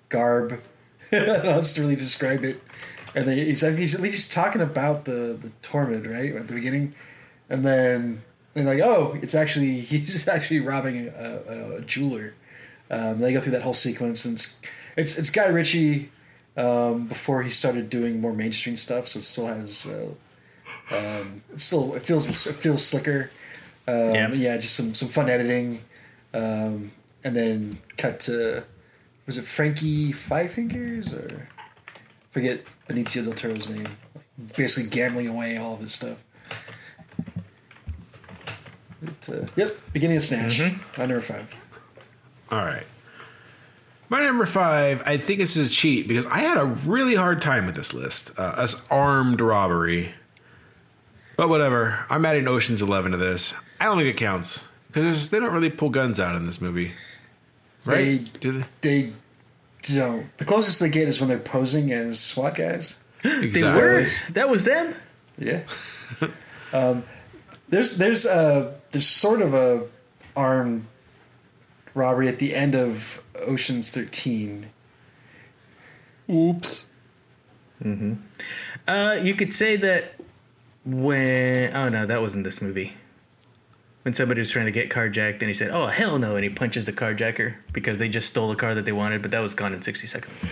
garb. Else to really describe it. And then he's, he's at least talking about the, the torment, right? At the beginning. And then, and like, oh, it's actually, he's actually robbing a, a, a jeweler. Um, they go through that whole sequence, and it's it's, it's Guy Ritchie um, before he started doing more mainstream stuff, so it still has uh, um, it still it feels it feels slicker. Um, Yeah. yeah. just some some fun editing, um, and then cut to was it Frankie Five Fingers or forget Benicio del Toro's name, basically gambling away all of his stuff. It, uh, yep, beginning of Snatch, my number five. All right. My number five, I think this is a cheat because I had a really hard time with this list uh, as armed robbery. But whatever. I'm adding Ocean's Eleven to this. I don't think it counts because they don't really pull guns out in this movie, right? They- Do they? They don't. The closest they get is when they're posing as SWAT guys. They Exactly. were. That was them. Yeah. um, there's there's uh there's sort of a armed robbery at the end of Ocean's Thirteen. Oops. Uh, you could say that when. Oh no, that wasn't this movie. When somebody was trying to get carjacked, and he said, "Oh hell no!" and he punches the carjacker because they just stole the car that they wanted, but that was gone in sixty seconds.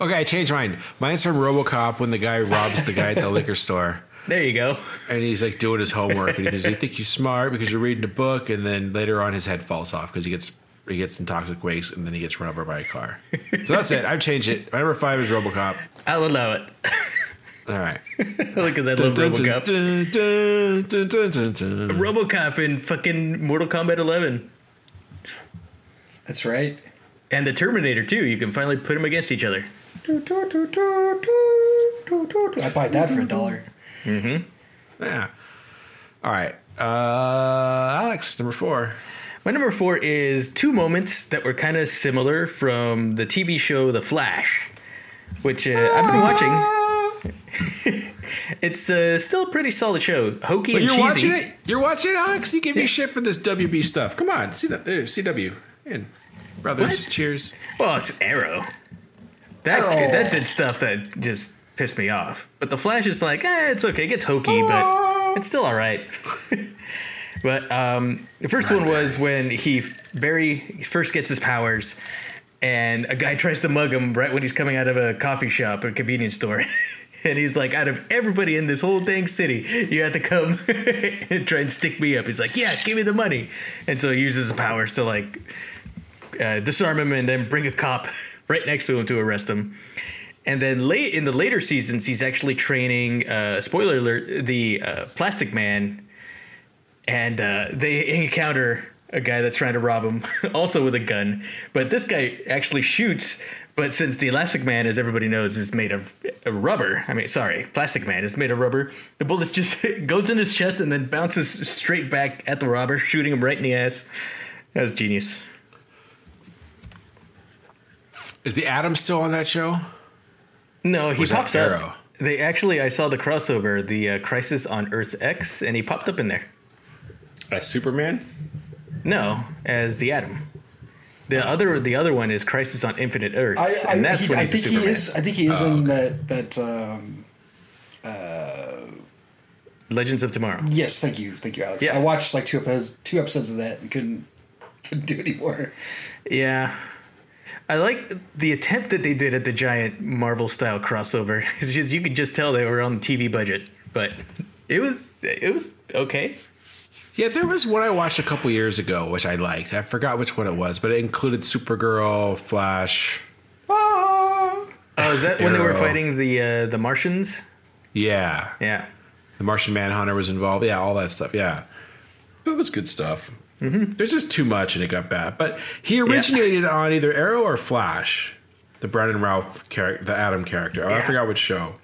Okay, I changed mine. Mine's from RoboCop when the guy robs the guy at the liquor store. There you go. And he's like doing his homework, and he goes, "You think you're smart because you're reading a book?" And then later on, his head falls off because he gets he gets in toxic waste, and then he gets run over by a car. So that's it. I've changed it. My number five is RoboCop. I'll allow it All right. because I love Dun, dun, RoboCop. dun, dun. RoboCop in fucking Mortal Kombat 11, That's right. and the Terminator too. You can finally put them against each other. I buy that for a dollar. Mm hmm. Yeah. All right. Uh, Alex, number four. My number four is two moments that were kind of similar from the TV show The Flash, which uh, I've been watching. it's uh, still a pretty solid show. Hokey But and you're cheesy. watching it. You're watching it, Alex. You give me shit for this WB stuff. Come on, see that there, CW and brothers. What? Cheers. Well, it's Arrow. That Arrow. that did stuff that just pissed me off. But The Flash is like, eh, it's okay. It gets hokey, but it's still all right. but um, the first one was when he Barry first gets his powers, and a guy tries to mug him right when he's coming out of a coffee shop or convenience store. And he's like, out of everybody in this whole dang city, you have to come and try and stick me up. He's like, yeah, give me the money. And so he uses his powers to like uh, disarm him and then bring a cop right next to him to arrest him. And then late in the later seasons, he's actually training. Uh, spoiler alert: the uh, Plastic Man, and uh, they encounter a guy that's trying to rob him, also with a gun. But this guy actually shoots But since the Elastic Man, as everybody knows, is made of uh, rubber, I mean, sorry, Plastic Man is made of rubber, the bullet just goes in his chest and then bounces straight back at the robber, shooting him right in the ass. That was genius. Is the Atom still on that show? No, he Was that pops Arrow? up. They actually, I saw the crossover, the uh, Crisis on Earth X, and he popped up in there. As Superman? No, as the Atom. The other, the other one is Crisis on Infinite Earths, I, I, and that's he- when I he's think a he Superman. is. I think he is Oh, in that. That. Um, Legends of Tomorrow. yes, thank you, thank you, Alex. Yeah. I watched like two episodes, two episodes of that, and couldn't couldn't do anymore. Yeah. I like the attempt that they did at the giant Marvel style crossover. It's just you could just tell they were on the TV budget, but it was it was okay. Yeah, there was one I watched a couple years ago, which I liked. I forgot which one it was, but it included Supergirl, Flash. Oh, is that when they were fighting the uh, the Martians? Yeah. Yeah. The Martian Manhunter was involved. Yeah, all that stuff. Yeah. It was good stuff. Mm-hmm. There's just too much and it got bad. But he originated on either Arrow or Flash, the Brandon Routh character, the Atom character. Oh, I forgot which show.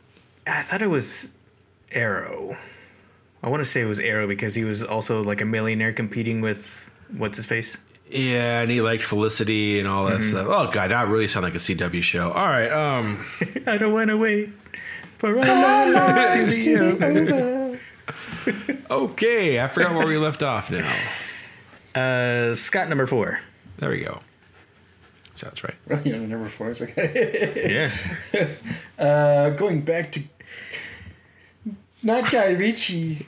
I thought it was Arrow. I want to say it was Arrow because he was also like a millionaire competing with what's his face. Yeah, and he liked Felicity and all that Mm-hmm. stuff. Oh god, that really sounded like a CW show. All right, um, I don't want to wait for our lives to be over. okay, I forgot where we left off now. Uh, Scott number four. There we go. Sounds right. you know, number four is okay. Yeah. Uh, going back to not Guy Ritchie,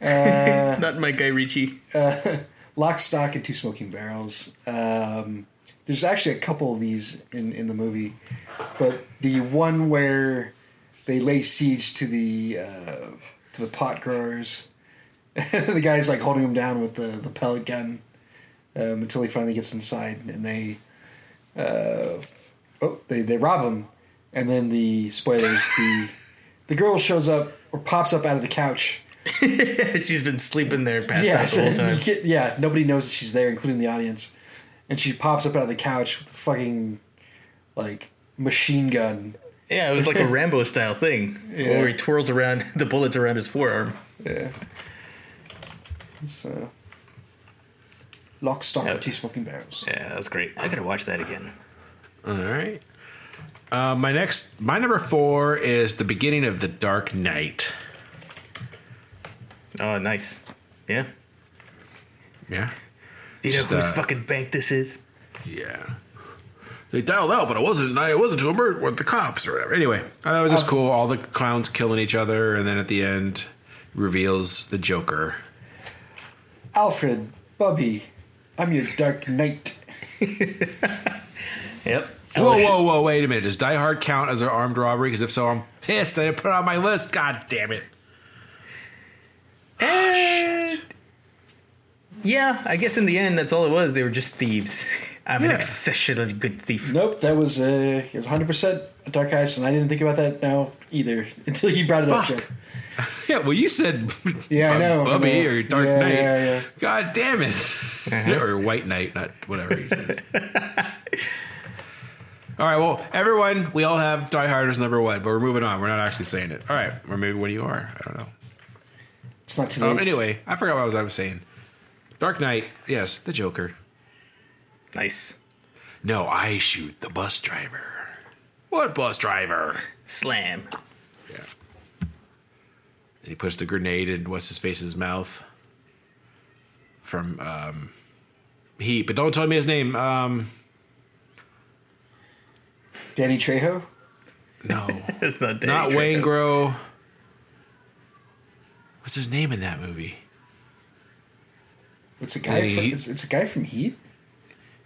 uh, Not my guy Ricci. Lock, Stock, and Two Smoking Barrels. Um, there's actually a couple of these in, in the movie, but the one where they lay siege to the uh, to the pot growers, the guy's like holding him down with the, the pellet gun um, until he finally gets inside, and they uh, oh they, they rob him, and then the spoilers the the girl shows up or pops up out of the couch. She's been sleeping there past Yeah, out the whole time. get- yeah. Nobody knows that she's there, including the audience. And she pops up out of the couch with a fucking like machine gun. Yeah, it was like a Rambo style thing where he twirls around the bullets around his forearm. Yeah. It's uh, lock, stock, Yeah. and two smoking barrels. Yeah, that was great. I gotta watch that again. All right. Uh, my next, my number four is the beginning of the Dark Knight. Oh, nice. Yeah. Yeah. Do you know whose uh, fucking bank this is? Yeah. They dialed out, but it wasn't. It wasn't to alert with the cops or whatever. Anyway, uh, that was just cool. All the clowns killing each other, and then at the end, reveals the Joker. Alfred, Bubby, I'm your Dark Knight. Yep. Whoa, whoa, whoa! Wait a minute. Does Die Hard count as an armed robbery? Because if so, I'm pissed. I didn't put it on my list. God damn it! And yeah, I guess in the end, that's all it was. They were just thieves. I'm an exceptionally good thief. Nope, that was uh, it was 100 percent Dark Eyes, and I didn't think about that now either until you brought it up, Fuck. Jeff. Yeah, well, you said Yeah, I know, I Bubby know. or Dark Yeah, Knight. yeah, yeah. God damn it! or White Knight, not whatever he says. all right, well, everyone, we all have Die Hard as number one, but we're moving on. We're not actually saying it. All right, or maybe when you are, I don't know. It's not too late. Um, anyway, I forgot what I was, I was saying. Dark Knight, yes, the Joker. Nice. No, I shoot the bus driver. What bus driver? Slam. Yeah. And he puts the grenade in what's his face's mouth from um, he, but don't tell me his name. Um, Danny Trejo. no, It's not Danny not Trejo. Wayne Grow. What's his name in that movie? It's a guy. Danny From, Heat? it's, it's a guy from Heat.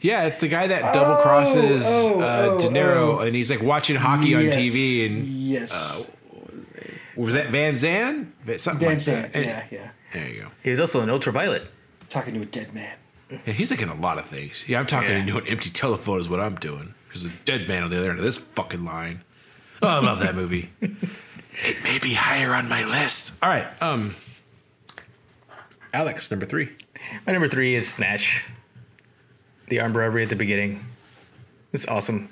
Yeah, it's the guy that double crosses oh, uh, oh, De Niro, oh. and he's like watching hockey on TV. And yes, was that Van Zan? Something Van like Zandt. that. Yeah, yeah. There you go. He was also an Ultraviolet. Talking to a dead man. Yeah, he's like in a lot of things. Yeah, I'm talking Yeah. into an empty telephone is what I'm doing. There's a dead man on the other end of this fucking line. Oh, I love that movie. it may be higher on my list. All right, um, Alex, number three. My number three is Snatch. The arm robbery at the beginning. It's awesome.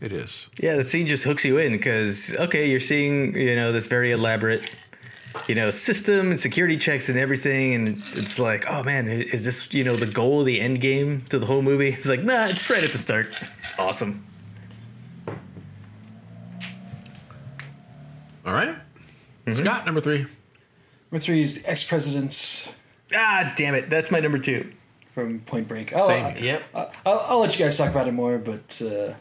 It is. Yeah, the scene just hooks you in because okay, you're seeing you know this very elaborate, you know, system and security checks and everything, and it's like, oh man, is this you know the goal, the end game to the whole movie? It's like, nah, it's right at the start. It's awesome. All right. Mm-hmm. Scott, number three. Number three is the ex presidents Ah, damn it, that's my number two. from Point Break. I'll, Same. I'll, Yep. I'll, I'll let you guys talk about it more, but uh,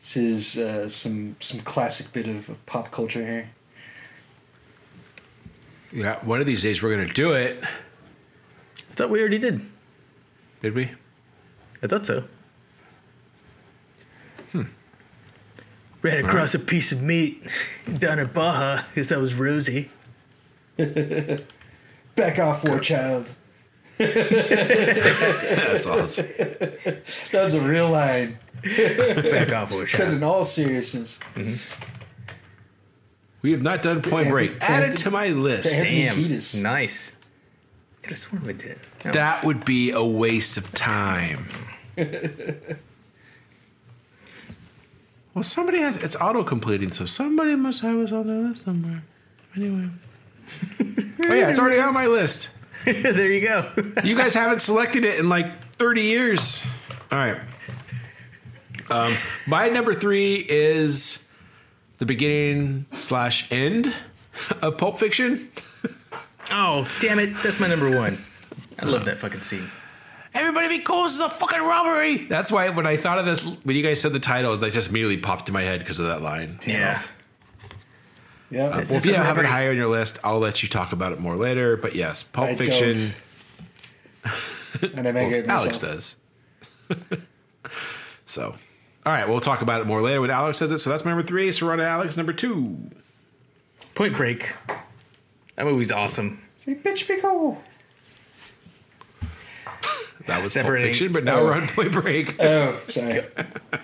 this is uh, some some classic bit of pop culture here. Yeah, one of these days we're gonna do it. I thought we already did. Did we? I thought so. Ran across a piece of meat down at Baja because that was Rosie. Back off, war child. That's awesome. That was a real line. Back off, war child. Said in all seriousness. Mm-hmm. We have not done Point Break. Anthony- Add to it to my list. Damn, Kiedis. nice. Could have sworn we did. Oh. That would be a waste of time. well, somebody has it's auto completing, so somebody must have us on their list somewhere. Anyway. oh yeah, it's already on my list. there you go. You guys haven't selected it in like 30 years. All right. Um, my number three is the beginning slash end of Pulp Fiction. oh, damn it. That's my number one. I love that fucking scene. Everybody be cool. This is a fucking robbery. That's why when I thought of this, when you guys said the title, that just immediately popped in my head because of that line. Yeah. Yeah. Uh, well, if you have it higher on your list, I'll let you talk about it more later. But yes, Pulp I Fiction. and I make Well, it Alex myself. does. so, all right, we'll talk about it more later when Alex says it. So that's my number three. So we're on to Alex number two. Point Break. That movie's awesome. Say, bitch, be cool. That was Separating- Fiction, but now Oh. we're on Point Break. Oh, sorry.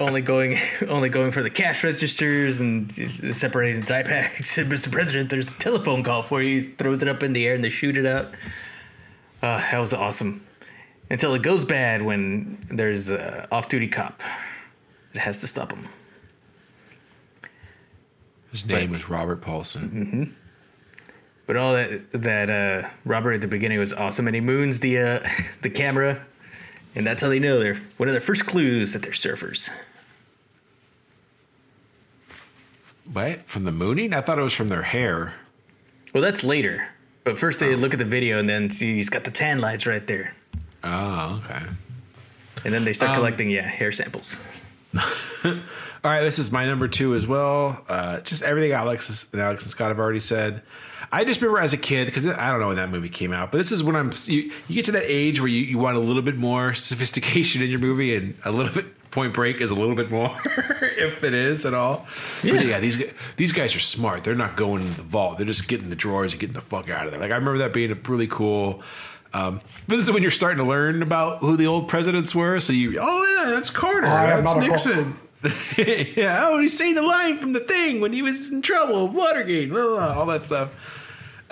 only going only going for the cash registers and separating the dye packs. Said, Mr. President, there's a telephone call for you. He throws it up in the air and they shoot it out. Uh, that was awesome. Until it goes bad when there's a off-duty cop that has to stop him. His name was Robert Paulson. But all that that uh, Robert at the beginning was awesome, and he moons the uh, the camera, and that's how they know they're one of their first clues that they're surfers. What? From the mooning? I thought it was from their hair. Well, that's later. But first they look at the video and then see he's got the tan lights right there. Oh, okay. And then they start Um, collecting, yeah, hair samples. All right, this is my number two as well. Uh, just everything Alex and Alex and Scott have already said. I just remember as a kid because I don't know when that movie came out, but this is when I'm. You, you get to that age where you, you want a little bit more sophistication in your movie, and a little bit. Point Break is a little bit more, if it is at all. Yeah, but yeah. These these guys are smart. They're not going in the vault. They're just getting the drawers and getting the fuck out of there. Like I remember that being a really cool. Um, this is when you're starting to learn about who the old presidents were. So you, oh yeah, that's Carter. I that's Nixon. yeah. Oh, he's saying the line from the thing when he was in trouble, Watergate, blah, blah, blah, all that stuff.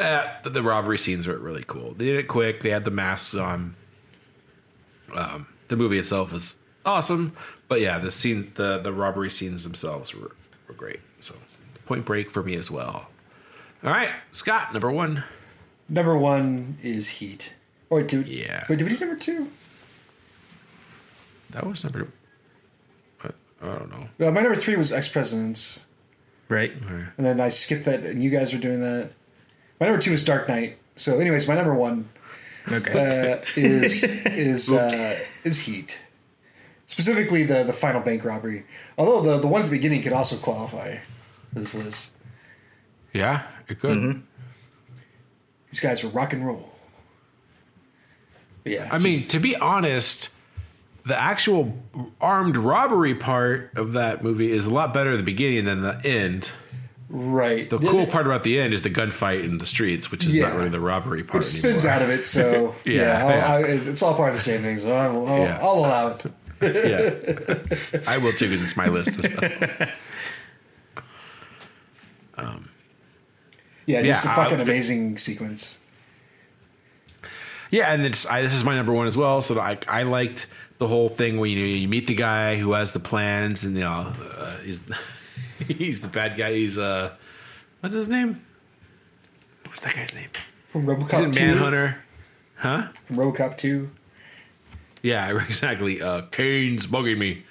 Uh, the, the robbery scenes were really cool. They did it quick. They had the masks on. Um, the movie itself was awesome, but yeah, the scenes, the the robbery scenes themselves were were great. So, Point Break for me as well. All right, Scott, number one. Number one is Heat. Or do Yeah. Wait, did we do number two? That was number. What? I don't know. Well, my number three was Ex Presidents, Right? and then I skipped that, and you guys were doing that. My number two is Dark Knight. So, anyways, my number one Okay. uh, is is uh, is Heat. Specifically, the the final bank robbery. Although the the one at the beginning could also qualify for this list. Yeah, it could. These guys were rock and roll. But yeah, I mean, to be honest, the actual armed robbery part of that movie is a lot better at the beginning than the end. Right. The cool part about the end is the gunfight in the streets, which is not really the robbery part it spins anymore. out of it, so Yeah, yeah, yeah. I, it's all part of the same thing. So I'll, I'll, Yeah. I'll allow it. yeah, I will too because it's my list. As well. Yeah, just Yeah, a fucking I- amazing sequence. Yeah, and it's I, this is my number one as well. So I I liked the whole thing where you know you meet the guy who has the plans, and you know uh, he's he's the bad guy. He's uh, what's his name? What's that guy's name? From He's RoboCop in 2. Manhunter. Huh? From RoboCop 2. Yeah, exactly. Uh, Kane's bugging me.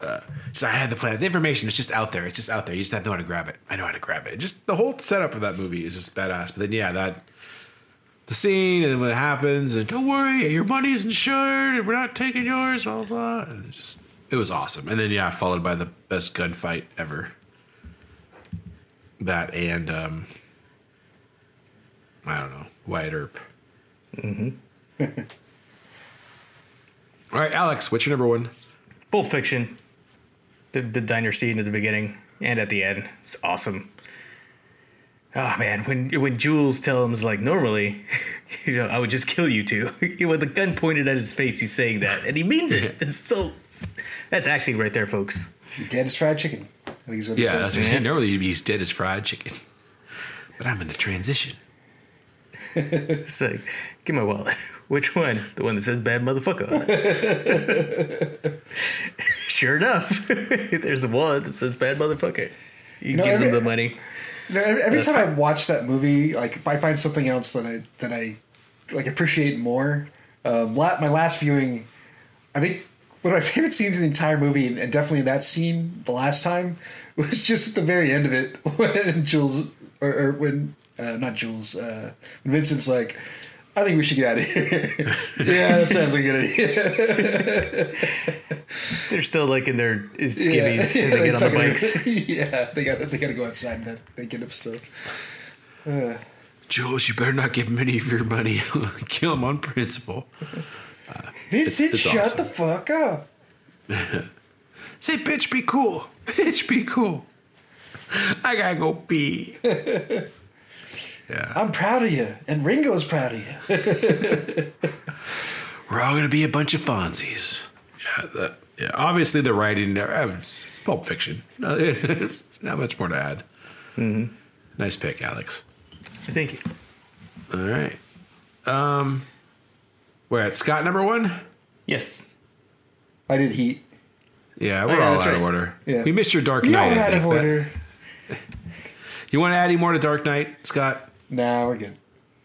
Uh, so I had the plan. The information is just out there. It's just out there. You just have to know how to grab it. I know how to grab it. Just the whole setup of that movie is just badass. But then, yeah, that the scene and then when it happens, and don't worry, your money's insured, and we're not taking yours. Blah blah. blah. And it just it was awesome. And then yeah, followed by the best gunfight ever. That and um, I don't know Wyatt Earp. Mm-hmm. All right, Alex, what's your number one? Pulp Fiction. The the diner scene at the beginning and at the end. It's awesome. Oh man, when when Jules tells him like normally, you know, I would just kill you two. With the gun pointed at his face, he's saying that, and he means it. It's so that's acting right there, folks. Dead as fried chicken. I think is what it Yeah, that's says. what normally he's dead as fried chicken, but I'm in a transition. It's like, give my wallet. Which one? The one that says bad motherfucker. on it. sure enough, there's the wallet that says bad motherfucker. He know, gives him the money. You know, every every That's- time I watch that movie, like if I find something else that I that I like appreciate more. Um, my last viewing, I think one of my favorite scenes in the entire movie, and, and definitely that scene the last time, was just at the very end of it when Jules or, or when uh, not Jules, uh, when Vincent's like. I think we should get out of here. yeah, that sounds like a good idea. They're still like in their skivvies Yeah, and they get on the bikes. it- Yeah, they got they got to go outside and then they get up stuff. Jules, you better not give him any of your money. Kill him on principle. Vincent, it's shut awesome. the fuck up. Say, bitch, be cool. Bitch, be cool. I gotta go pee. yeah, I'm proud of you, and Ringo's proud of you. we're all gonna be a bunch of Fonzies. Yeah, that, yeah. Obviously, the writing there, uh, it's it's Pulp Fiction. Not much more to add. Mm-hmm. Nice pick, Alex. Thank you. All right. Um, we're at Scott number one. Yes. I did Heat. Yeah, we're Oh, yeah, all that's out of order. Yeah. We missed your Dark You're Knight. I out think, of order. You want to add any more to Dark Knight, Scott? Nah, we're good.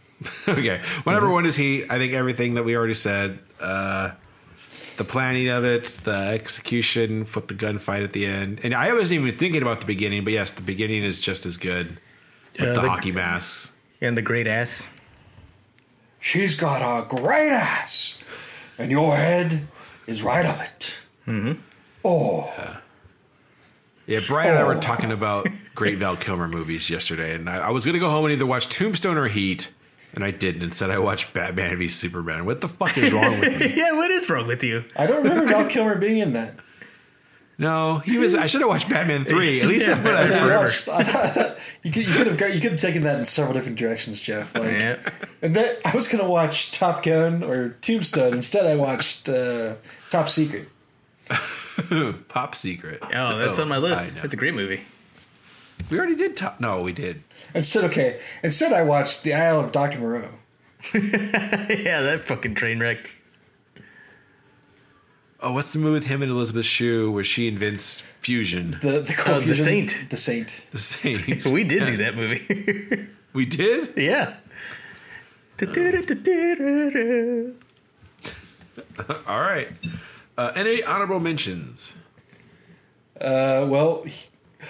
okay. Well, number one is Heat. I think everything that we already said. Uh, the planning of it, the execution, with the gunfight at the end, and I wasn't even thinking about the beginning, but yes, the beginning is just as good with Yeah, the, the- hockey masks. And the great ass. She's got a great ass, and your head is right of it. Mm-hmm. Oh, Yeah, Brian and I were Oh. talking about great Val Kilmer movies yesterday, and I, I was going to go home and either watch Tombstone or Heat, and I didn't. Instead, I watched Batman v Superman. What the fuck is wrong with me? yeah, what is wrong with you? I don't remember Val Kilmer being in that. No, he was. I should have watched Batman three. At least Yeah, that's what I Yeah, remember. watched- I thought- you could you could have got, you could have taken that in several different directions, Jeff. Like, Yeah. and then I was gonna watch Top Gun or Tombstone. Instead, I watched uh, Top Secret. Pop Secret. Oh, that's on my list. know. That's a great movie. We already did top. No, we did. Instead, okay. Instead, I watched The Isle of Doctor Moreau. yeah, that fucking train wreck. Oh, what's the movie with him and Elizabeth Shue where she invents fusion? The the, Oh, The Saint. The Saint. The same. We did do that movie. We did. yeah. All right. Uh, any honorable mentions? Uh, well,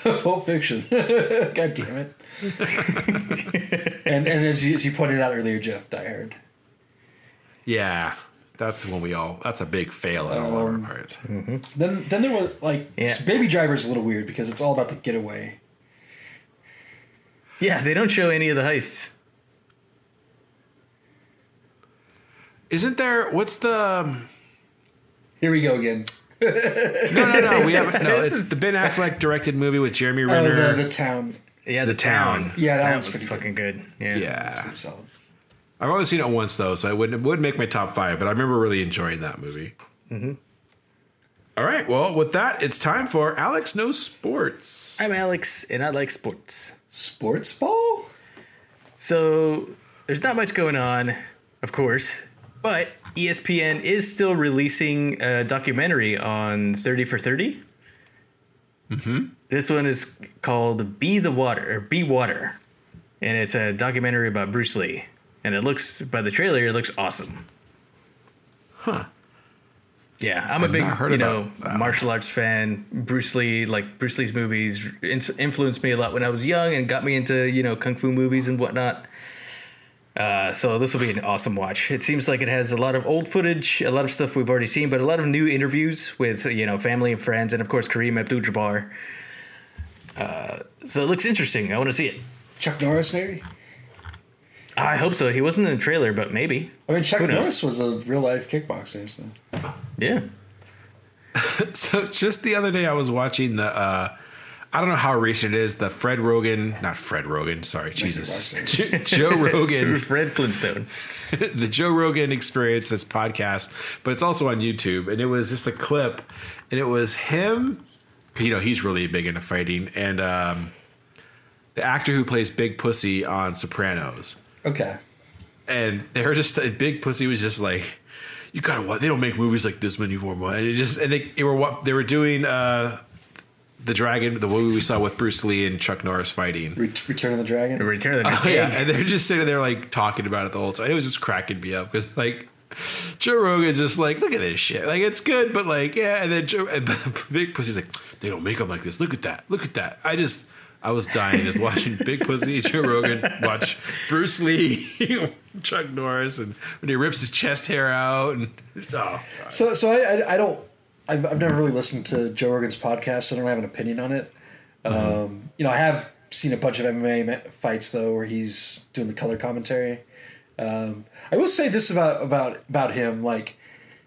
Pulp Fiction. God damn it. and and as you, as you pointed out earlier, Jeff, Die Hard. Yeah, that's when we all. That's a big fail on all of our parts. Then then there was like Yeah. Baby Driver's a little weird because it's all about the getaway. Yeah, they don't show any of the heists. Isn't there? What's the? um, Here we go again. No, no, no. We haven't. No, it's the Ben Affleck directed movie with Jeremy Oh, Renner. the, the town. Yeah, The Town. Yeah, that that one's was pretty fucking good. Yeah. yeah, Pretty solid. I've only seen it once though, so I wouldn't it would make my top five. But I remember really enjoying that movie. Mm-hmm. All right. Well, with that, it's time for Alex knows sports. I'm Alex, and I like sports. Sports ball? So there's not much going on, of course. but ESPN is still releasing a documentary on 30 for 30. Mm-hmm. This one is called Be the Water or Be Water. And it's a documentary about Bruce Lee. And it looks, by the trailer, it looks awesome. Huh. Yeah, I'm a I've big, heard you know, that. martial arts fan. Bruce Lee, like Bruce Lee's movies, influenced me a lot when I was young and got me into, you know, kung fu movies and whatnot. Uh, so this will be an awesome watch. It seems like it has a lot of old footage, a lot of stuff we've already seen, but a lot of new interviews with, you know, family and friends, and of course Kareem Abdul-Jabbar. Uh, so it looks interesting. I want to see it. Chuck Norris, maybe. I hope so. He wasn't in the trailer, but maybe. I mean, Chuck Who knows? Norris was a real life kickboxer. So. Yeah. So just the other day, I was watching the. Uh, I don't know how recent it is. The Fred Rogan, not Fred Rogan. Sorry, Jesus, Joe Rogan, Fred Flintstone. the Joe Rogan Experience, this podcast, but it's also on YouTube. And it was just a clip, and it was him. You know, he's really big into fighting, and um, the actor who plays Big Pussy on Sopranos. Okay. and they were just Big Pussy was just like, you gotta watch. They don't make movies like this anymore. And it just and they, they were what they were doing. uh the Dragon, the movie we saw with Bruce Lee and Chuck Norris fighting. Ret- Return of the Dragon. Return of the Oh, yeah, and they're just sitting there like talking about it the whole time. It was just cracking me up because like Joe Rogan's just like, look at this shit. Like it's good, but like yeah. And then Joe, and Big Pussy's like, they don't make them like this. Look at that. Look at that. I just. I was dying just watching Big Pussy, Joe Rogan watch Bruce Lee, Chuck Norris, and when he rips his chest hair out, and just, oh, So, so I, I, I don't. I've, I've never really listened to Joe Rogan's podcast, so I don't have an opinion on it. Um, you know, I have seen a bunch of MMA fights though, where he's doing the color commentary. Um, I will say this about about about him: like,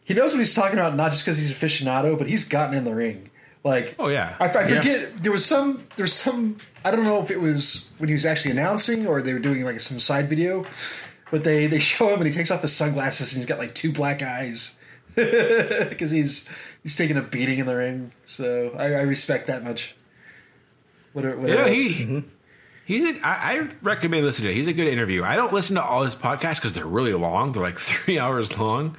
he knows what he's talking about, not just because he's aficionado, but he's gotten in the ring. Like, Oh, yeah. I, I forget there was some there's some I don't know if it was when he was actually announcing or they were doing like some side video, but they they show him and he takes off his sunglasses and he's got like two black eyes because he's he's taking a beating in the ring. So I, I respect that much. What, are- what You know, he he's a, I, I recommend listening to. it. He's a good interview. I don't listen to all his podcasts because they're really long. They're like three hours long.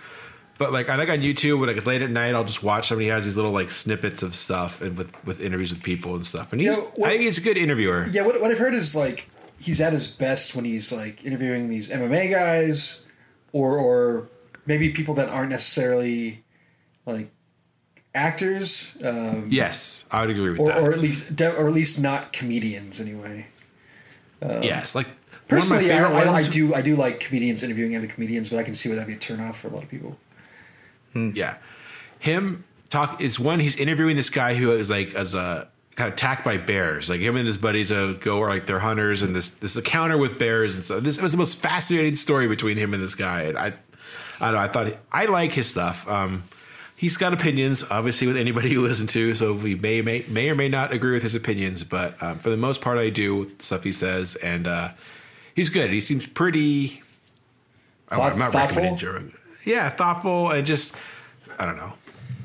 But like I think on YouTube, when like late at night, I'll just watch somebody has these little like snippets of stuff and with with interviews with people and stuff. And he's Yeah, well- I think he's a good interviewer. Yeah, what, what I've heard is like he's at his best when he's like interviewing these MMA guys, or or maybe people that aren't necessarily like actors, um, Yes, I would agree with or, that. or at least or at least not comedians anyway. yes, like Personally, I, of my favorite I, I do I do like comedians interviewing other comedians, but I can see where that'd be a turnoff for a lot of people. Yeah, him talk. It's one he's interviewing this guy who is like as a kind of attacked by bears. Like him and his buddies uh, go or like they're hunters, and this this encounter with bears, and so this was the most fascinating story between him and this guy. And I, I don't know. I thought I like his stuff. Um, he's got opinions, obviously, with anybody you listen to. So we may may may or may not agree with his opinions, but um, for the most part, I do with stuff he says, and uh, he's good. He seems pretty. Thought- I'm not thoughtful? recommending Joe Rogan. Yeah, thoughtful and just I don't know.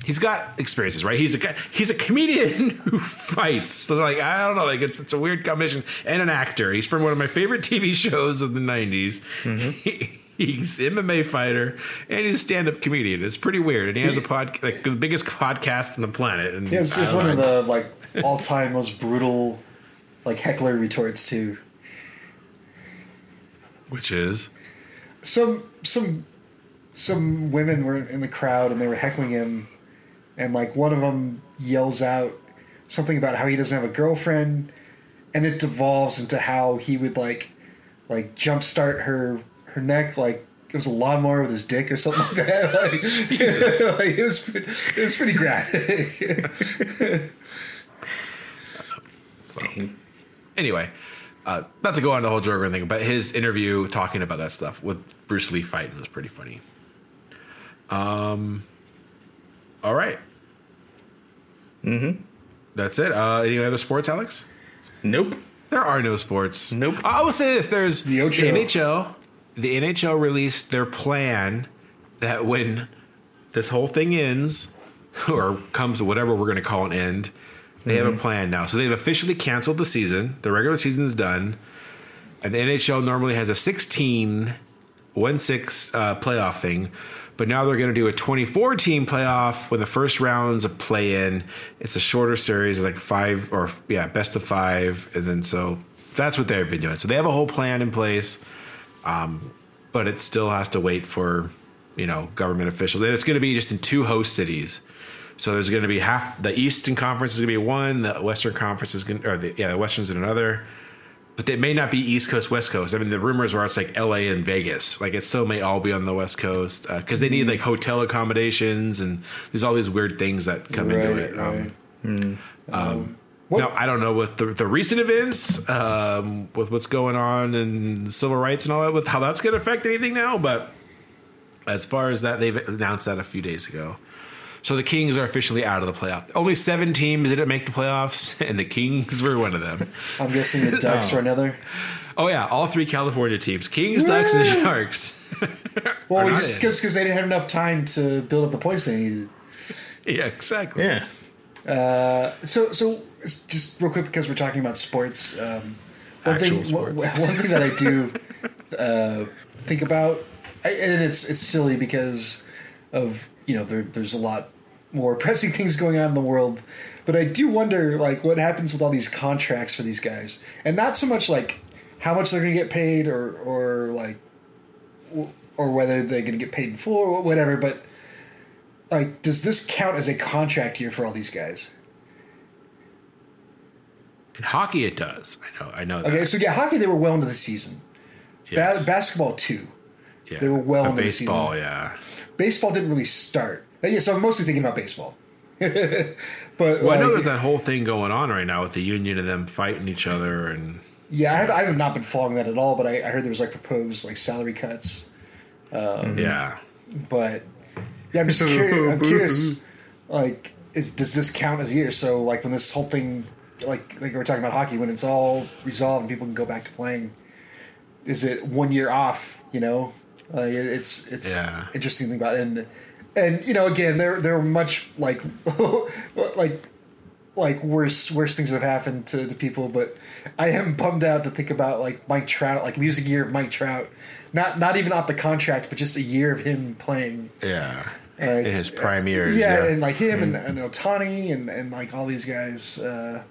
He's got experiences, right? He's a guy, he's a comedian who fights. So like I don't know, like it's it's a weird combination. And an actor. He's from one of my favorite TV shows of the '90s. Mm-hmm. he's an MMA fighter and he's a stand-up comedian. It's pretty weird. And he has a pod, like the biggest podcast on the planet. And Yeah, it's, I it's don't one of the like all time most brutal like heckler retorts too. which is some some some women were in the crowd and they were heckling him and like one of them yells out something about how he doesn't have a girlfriend and it devolves into how he would like like jumpstart her her neck like it was a lawnmower with his dick or something like that. Like, like, it was pretty, it was pretty graphic. anyway, uh, not to go on the whole Joe Rogan thing, but his interview talking about that stuff with Bruce Lee fighting was pretty funny. Um, all right. Mm-hmm. That's it. Uh, any other sports, Alex? Nope. There are no sports. Nope. I will say this: there's The the, Ocho. NHL. The NHL released their plan that when this whole thing ends, or comes to whatever we're going to call an end, they have a plan now. So they've officially canceled the season. The regular season is done, and the NHL normally has a 16 one six uh, playoff thing, but now they're going to do a 24 team playoff with the first round's a play in. It's a shorter series, like five or yeah, best of five, and then so that's what they've been doing. So they have a whole plan in place, um, but it still has to wait for you know government officials, and it's going to be just in two host cities. So there's going to be half the Eastern Conference is going to be one, the Western Conference is going, to, or the, yeah, the Western's in another. But they may not be East Coast, West Coast. I mean, the rumors are it's like L.A. and Vegas. Like it still may all be on the West Coast because they need like hotel accommodations and there's all these weird things that come into Right, it. Um, right. um, What- now I don't know with the, the recent events, um, with what's going on and civil rights and all that, with how that's going to affect anything now. But as far as that, they've announced that a few days ago. So the Kings are officially out of the playoff. Only seven teams didn't make the playoffs, and the Kings were one of them. I'm guessing the Ducks Oh. are another. Oh yeah, all three California teams: Kings, Ducks, and Sharks. Well, Are not just because they didn't have enough time to build up the points they needed. yeah, exactly. Yeah. So, so just real quick because we're talking about sports. Um, one Actual thing, one- sports. One, thing that I do uh, think about, I, and it's it's silly because of you know there, there's a lot more pressing things going on in the world, but I do wonder like what happens with all these contracts for these guys, and not so much like how much they're going to get paid or or like or whether they're going to get paid in full or whatever, but like does this count as a contract year for all these guys? In hockey, it does. I know. I know that. Okay, so yeah, hockey they were well into the season. Yes. Ba- basketball too. Yeah. they were well But into the baseball. season. Yeah. Baseball didn't really start. Uh, Yeah, so I'm mostly thinking about baseball. but Well, I know there's that whole thing going on right now with the union and them fighting each other, and yeah, I have, I have not been following that at all. But I, I heard there was like proposed like salary cuts. yeah, But yeah, I'm just curious. I'm curious. Like, is, does this count as a year? So like when this whole thing, like like we we're talking about hockey, when it's all resolved and people can go back to playing, is it one year off? You know, uh, it- it's it's Yeah. interesting thing about it. and and you know again there there are much like like like worse worse things that have happened to, to people, but I am bummed out to think about like Mike Trout, like losing year of Mike Trout, not not even off the contract, but just a year of him playing. yeah. Like, In his prime years, yeah, yeah. and like him and, and Ohtani and, and like all these guys. Uh,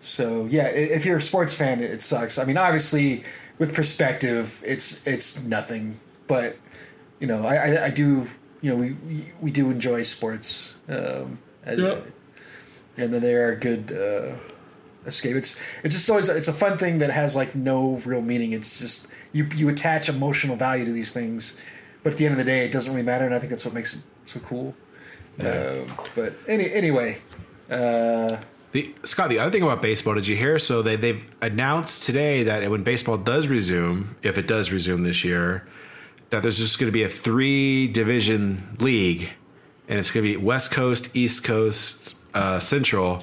so yeah, if you're a sports fan, it, it sucks. I mean, obviously, with perspective, it's it's nothing. But you know, I, I, I do. You know, we we, do enjoy sports. Um, and, Yeah. and then they are a good uh, escape. It's it's just always it's a fun thing that has like no real meaning. It's just you you attach emotional value to these things, but at the end of the day, it doesn't really matter. And I think that's what makes it so cool. Yeah. Um, but any anyway, uh, The, Scott, the other thing about baseball, did you hear? So they they've announced today that when baseball does resume, if it does resume this year, that there's just going to be a three division league, and it's going to be West Coast, East Coast, uh, Central,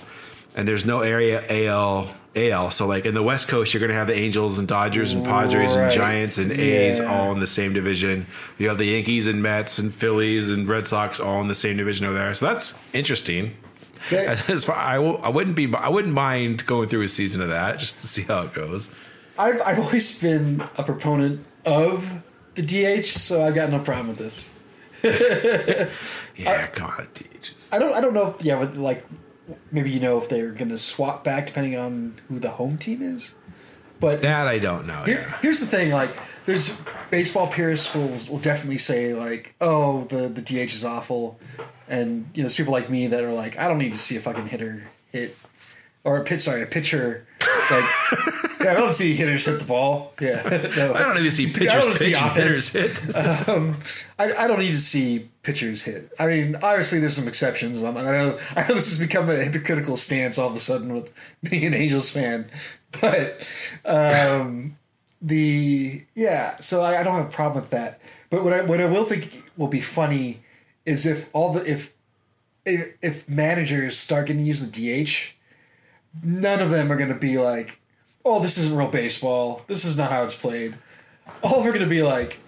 and there's no area AL AL. So like in the West Coast, you're going to have the Angels and Dodgers and Padres and Giants and A's Yeah. all in the same division. You have the Yankees and Mets and Phillies and Red Sox all in the same division over there. So that's interesting. that- As far, I, I wouldn't be I wouldn't mind going through a season of that just to see how it goes. I've I've always been a proponent of DH, so I've got no problem with this. Yeah, God, DHs. I don't I don't know if yeah, with like maybe you know if they're going to swap back depending on who the home team is, but That I don't know. Here, Yeah, Here's the thing, like, there's baseball purists will will definitely say like, oh, the the DH is awful, and you know, there's people like me that are like, I don't need to see a fucking hitter hit or a pitch, sorry, a pitcher. Like, yeah, I don't see hitters hit the ball. Yeah, no, I don't need to see I pitchers don't see pitch and hitters hit. I, I don't need to see pitchers hit. I mean, obviously there's some exceptions. Um, I know I know this has become a hypocritical stance all of a sudden with being an Angels fan, but um, the yeah. So I, I don't have a problem with that. But what I what I will think will be funny is if all the if if, if managers start getting to use the DH, none of them are going to be like, "Oh, this isn't real baseball. This is not how it's played." All of them are going to be like,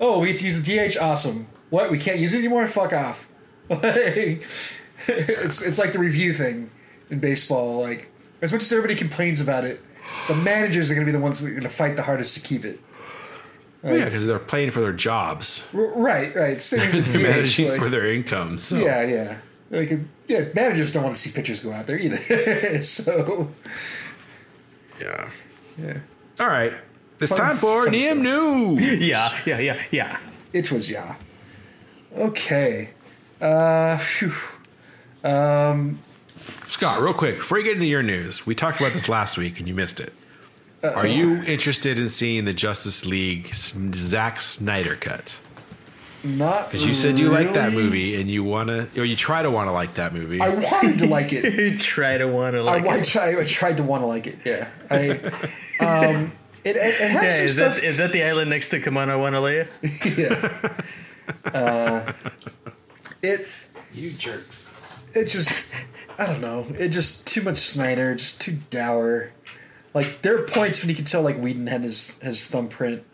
"Oh, we get to use the DH. Awesome. What? We can't use it anymore. Fuck off." it's it's like the review thing in baseball. Like as much as everybody complains about it, the managers are going to be the ones that are going to fight the hardest to keep it. Well, yeah, because they're playing for their jobs. R- right, right. Same They're managing like- for their incomes. So. Yeah, yeah. Like, yeah, managers don't want to see pitchers go out there either. so, Yeah. yeah, All right. It's Fun- time for fun Niem. News. Yeah, yeah, yeah, yeah. it was yeah. Okay. Uh, phew. Um, Scott, real quick, before you get into your news, we talked about this last week and you missed it. Are you interested in seeing the Justice League S- Zack Snyder cut? Not Because you said you like that movie and you want to, or you try to want to like that movie. I wanted to like it. You try to want to like. I, it. tried, I tried to want to like it. Yeah. I, um, it, it, it had Yeah, some is stuff. that is that the island next to Come On, I Wanna Lay You? yeah. Uh, it you jerks. it just I don't know. It just too much Snyder, just too dour. Like there are points when you could tell like Whedon had his his thumbprint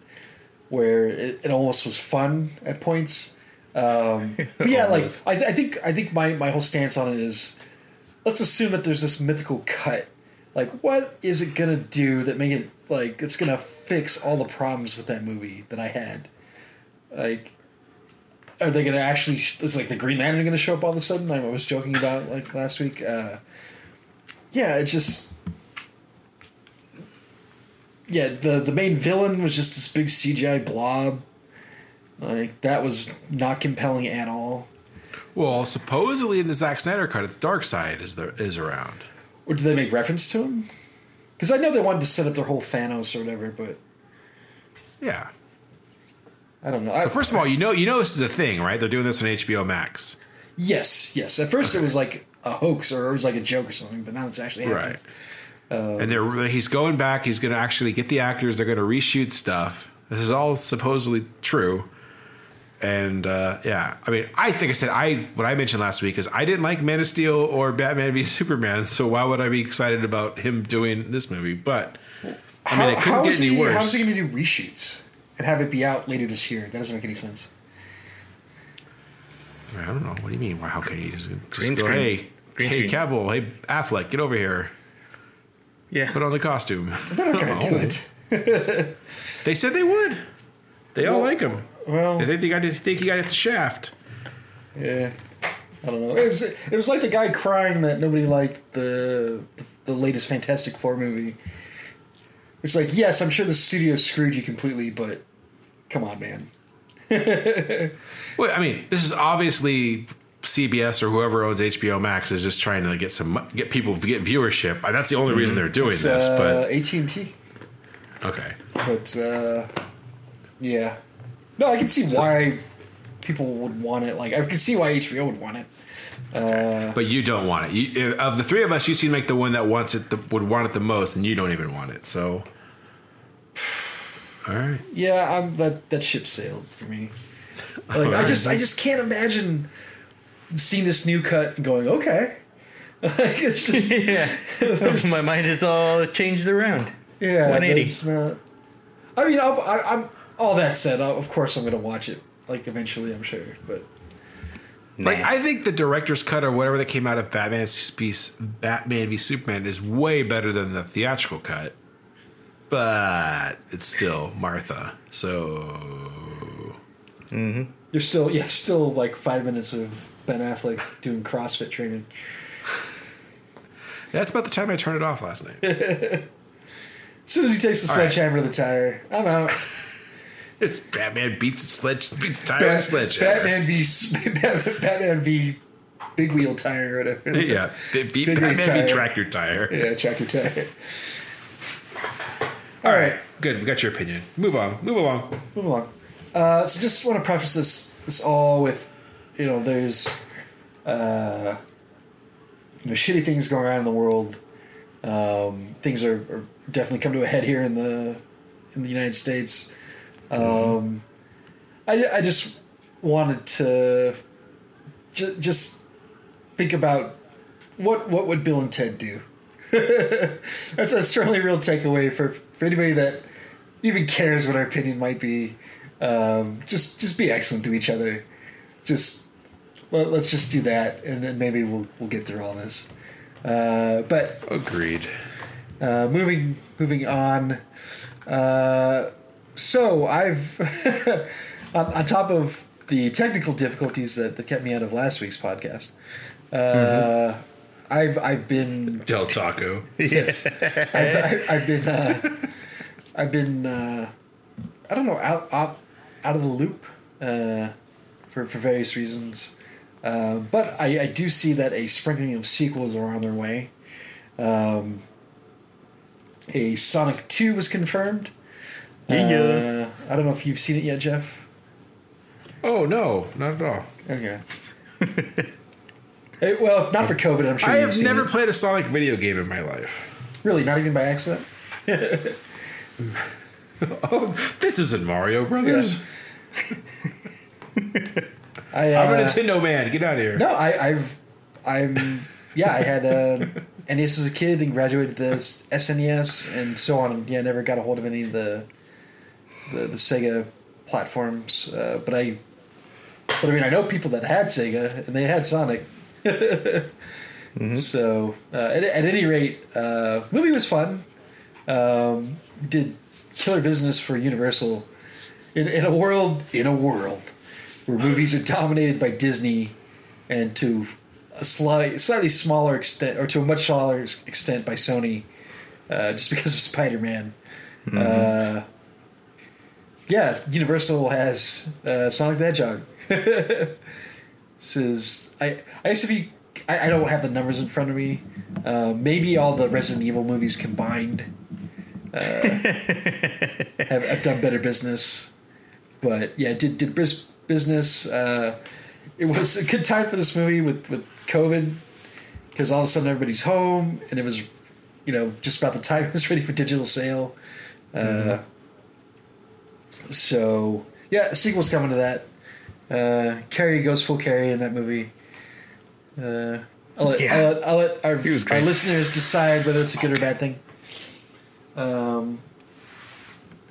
where it, it almost was fun at points. Um, but yeah, like. I, I think I think my my whole stance on it is let's assume that there's this mythical cut. Like what is it gonna do that make it like it's gonna fix all the problems with that movie that I had? Like are they going to actually? Is like the Green Lantern going to show up all of a sudden? I was joking about like last week. Uh, yeah, it just. Yeah, the the main villain was just this big CGI blob. Like that was not compelling at all. Well, supposedly in the Zack Snyder cut, it's Darkseid is there is around. Or did they make reference to him? Because I know they wanted to set up their whole Thanos or whatever, but Yeah. I don't know. I, So first of all, you know you know this is a thing, right? They're doing this on HBO Max, yes, yes. At first, it was like a hoax or it was like a joke or something, but now it's actually happening. right? And they're he's going back. He's going to actually get the actors. They're going to reshoot stuff. This is all supposedly true. And uh, yeah, I mean, I think I said I what I mentioned last week is I didn't like Man of Steel or Batman v Superman, so why would I be excited about him doing this movie? But I mean, it couldn't how get any he, worse. How's he going to do reshoots and have it be out later this year? That doesn't make any sense. I don't know. What do you mean? Why? How can he just, just go? Hey, Green hey, screen. Cavill. Hey, Affleck, get over here. Yeah. Put on the costume. They're not going to do it. They said they would. They all Well- like him. Well, They think he got to think he got hit the shaft. yeah. I don't know. It was it was like the guy crying that nobody liked the the latest Fantastic Four movie. It's like, yes, I'm sure the studio screwed you completely, but come on, man. Well, I mean, this is obviously CBS or whoever owns HBO Max is just trying to get some get people get viewership. Uh, That's the only reason they're doing It's this. uh, AT and T, okay, but uh, yeah. No, I can see why people would want it. Like, I can see why HBO would want it. Okay. but you don't want it. You, of the three of us, you seem like the one that wants it, the, would want it the most, and you don't even want it. So, all right. Yeah, I'm that that ship sailed for me. Like I just I just can't imagine seeing this new cut and going, okay. like it's just yeah. there's- My mind is all changed around. yeah, 180. that's not- I mean, I'll, I, I'm all that said. i of course, I'm going to watch it. Like eventually, I'm sure. But Like Nah. I think the director's cut or whatever that came out of Batman piece, Batman v Superman is way better than the theatrical cut. But it's still Martha. So mm-hmm. you're still yeah, still like five minutes of Ben Affleck doing CrossFit training. that's about the time I turned it off last night. As soon as he takes the All right. sledgehammer to the tire, I'm out. it's Batman beats a sledge beats a tire Bat- with a sledge. Batman v Batman v Big Wheel Tire or whatever. Yeah, Big Batman tire. v tractor tire. Yeah, tractor tire. All right, Good, we got your opinion. Move on. Move along. move along. Uh, so just want to preface this this all with, you know, there's, uh, you know, shitty things going on in the world. Um, things are, are definitely come to a head here in the in the United States. Um, I I just wanted to ju- just think about what what would Bill and Ted do. that's that's certainly a real takeaway for for anybody that even cares what our opinion might be. Um, just just be excellent to each other. Just let, let's just do that, and then maybe we'll we'll get through all this. Uh, but Agreed. uh, moving moving on. Uh, so I've on, on top of the technical difficulties that, that kept me out of last week's podcast. Uh, I've I've been Del Taco. yes, I've, I- I've been uh, I've been uh, I don't know out out out of the loop uh, for for various reasons, uh, but I, I do see that a sprinkling of sequels are on their way. Um, a Sonic Two was confirmed. Yeah. Uh, I don't know if you've seen it yet, Jeff. Oh no, not at all. Okay. Eh, well, not for COVID. I'm sure I have never it. played a Sonic video game in my life. Really, not even by accident. Oh, this isn't Mario Brothers. I, I'm a uh, Nintendo man. Get out of here. No, I, I've, I'm, yeah, I had uh, NES as a kid and graduated the SNES and so on. And yeah, never got a hold of any of the, the, the Sega platforms. Uh, but I, but I mean, I know people that had Sega and they had Sonic. So uh, at, at any rate, uh, movie was fun. Um, did killer business for Universal in, in a world in a world where movies are dominated by Disney and to a slight, slightly smaller extent or to a much smaller extent by Sony, uh, just because of Spider Man. Uh, yeah, Universal has uh, Sonic the Hedgehog. this is I I used to be I, I don't have the numbers in front of me. Uh, maybe all the Resident Evil movies combined uh, have, have done better business. But yeah, did did bris- business. Uh, it was a good time for this movie with with COVID because all of a sudden everybody's home and it was you know just about the time it was ready for digital sale. Uh, so yeah, a sequel's coming to that. Uh, Carrey goes full Carrey in that movie. Uh, I'll let, Yeah. I'll let, I'll let our, our listeners decide whether it's a good or bad thing. Um,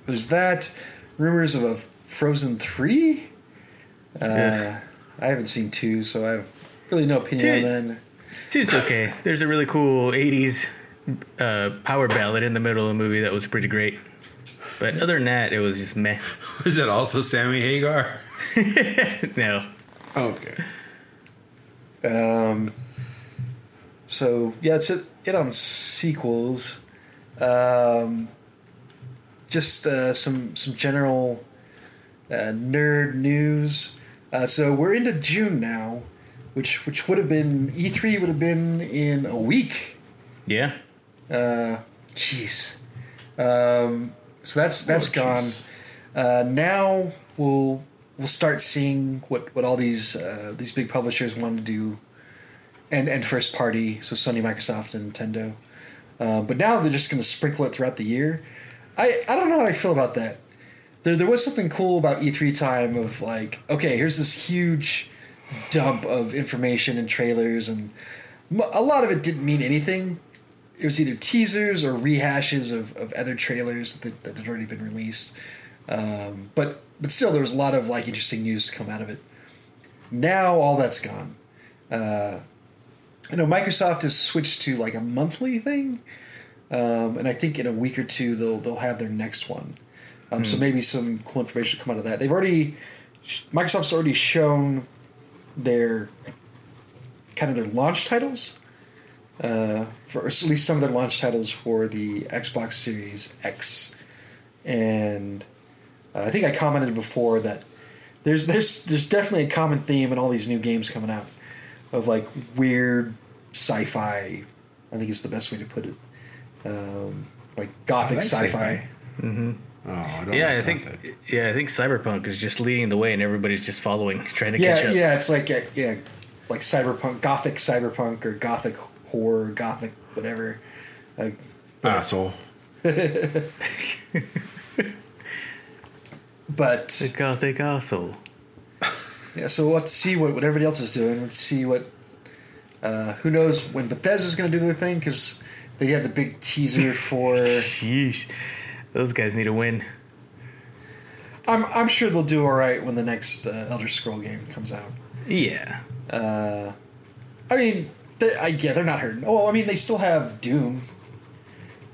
there's that. Rumors of a Frozen 3? Uh, Yeah. I haven't seen 2, so I have really no opinion Two- on that. It's okay. There's a really cool 80s uh, power ballad in the middle of the movie that was pretty great. But other than that, it was just meh. Was it also Sammy Hagar? No. Okay. Um, so yeah, it's it, it on sequels. Um, just uh, some some general uh, nerd news. Uh, so we're into June now, which which would have been E3 would have been in a week. Yeah. Uh, jeez. Um, so that's that's Oh, gone. Uh, now we'll we'll start seeing what what all these uh, these big publishers want to do, and and first party. So Sony, Microsoft, and Nintendo. Uh, but now they're just going to sprinkle it throughout the year. I I don't know how I feel about that. There there was something cool about E3 time of like okay here's this huge dump of information and trailers and a lot of it didn't mean anything it was either teasers or rehashes of, of other trailers that, that had already been released. Um, but but still, there was a lot of like interesting news to come out of it. Now all that's gone. Uh, I know Microsoft has switched to like a monthly thing, um, and I think in a week or two they'll they'll have their next one. Um, So maybe some cool information will come out of that. They've already Microsoft's already shown their kind of their launch titles uh, for at least some of their launch titles for the Xbox Series X, and uh, I think I commented before that there's there's there's definitely a common theme in all these new games coming out of like weird sci-fi. I think is the best way to put it. Um, like gothic like sci-fi. sci-fi. Oh, I don't Yeah, like I think that. yeah, I think Cyberpunk is just leading the way and everybody's just following, trying to Yeah, catch up. yeah, it's like uh, yeah, like cyberpunk, gothic cyberpunk, or gothic horror, gothic whatever. Like, asshole. but The gothic asshole. Yeah, so let's see what, what everybody else is doing. Let's see what. Uh, who knows when Bethesda's going to do their thing because they had the big teaser for. Sheesh. Those guys need a win. I'm I'm sure they'll do all right when the next uh, Elder Scroll game comes out. Yeah. Uh, I mean, they, I, yeah, they're not hurting. Oh, I mean, they still have Doom.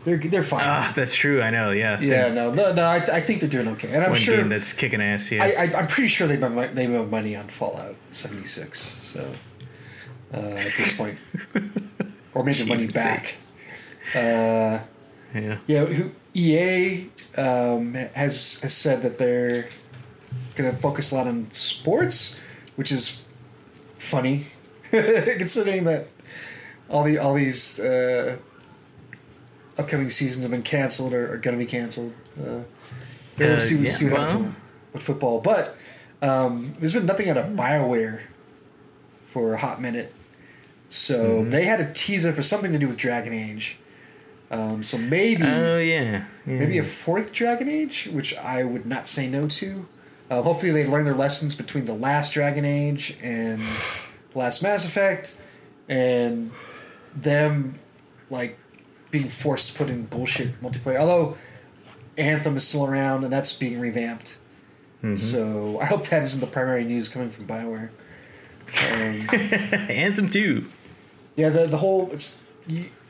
they're they're fine. Ah, that's true. I know. Yeah. yeah, no, no, no I, I think they're doing okay, and I'm One sure game that's kicking ass. Yeah. I, I, I'm pretty sure they made they made money on Fallout 76. So uh, at this point, or maybe money back. Uh, yeah. yeah, who, EA um, has has said that they're going to focus a lot on sports, which is funny considering that all the all these uh, upcoming seasons have been canceled or are going to be canceled. Uh, we'll Uh, see, yeah, see what happens well. with, with football, but um, there's been nothing out of Bioware for a hot minute. So Mm-hmm. they had a teaser for something to do with Dragon Age. Um, so maybe Oh yeah. yeah. maybe a fourth Dragon Age, which I would not say no to. Uh, hopefully, they learn their lessons between the last Dragon Age and last Mass Effect, and them like being forced to put in bullshit multiplayer. Although Anthem is still around and that's being revamped, so I hope that isn't the primary news coming from Bioware. Um, Anthem two. yeah, the the whole it's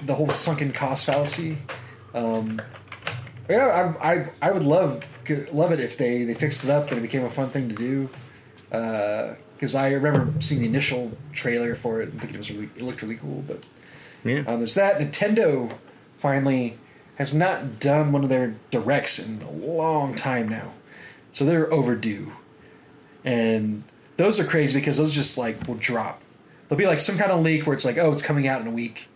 the whole sunken cost fallacy. Um, yeah, I, I I would love love it if they they fixed it up and it became a fun thing to do. Because I remember seeing the initial trailer for it and thinking it was really it looked really cool. But Yeah. um, there's that. Nintendo finally has not done one of their directs in a long time now, so they're overdue. And those are crazy because those just like will drop. There'll be like some kind of leak where it's like, oh, it's coming out in a week,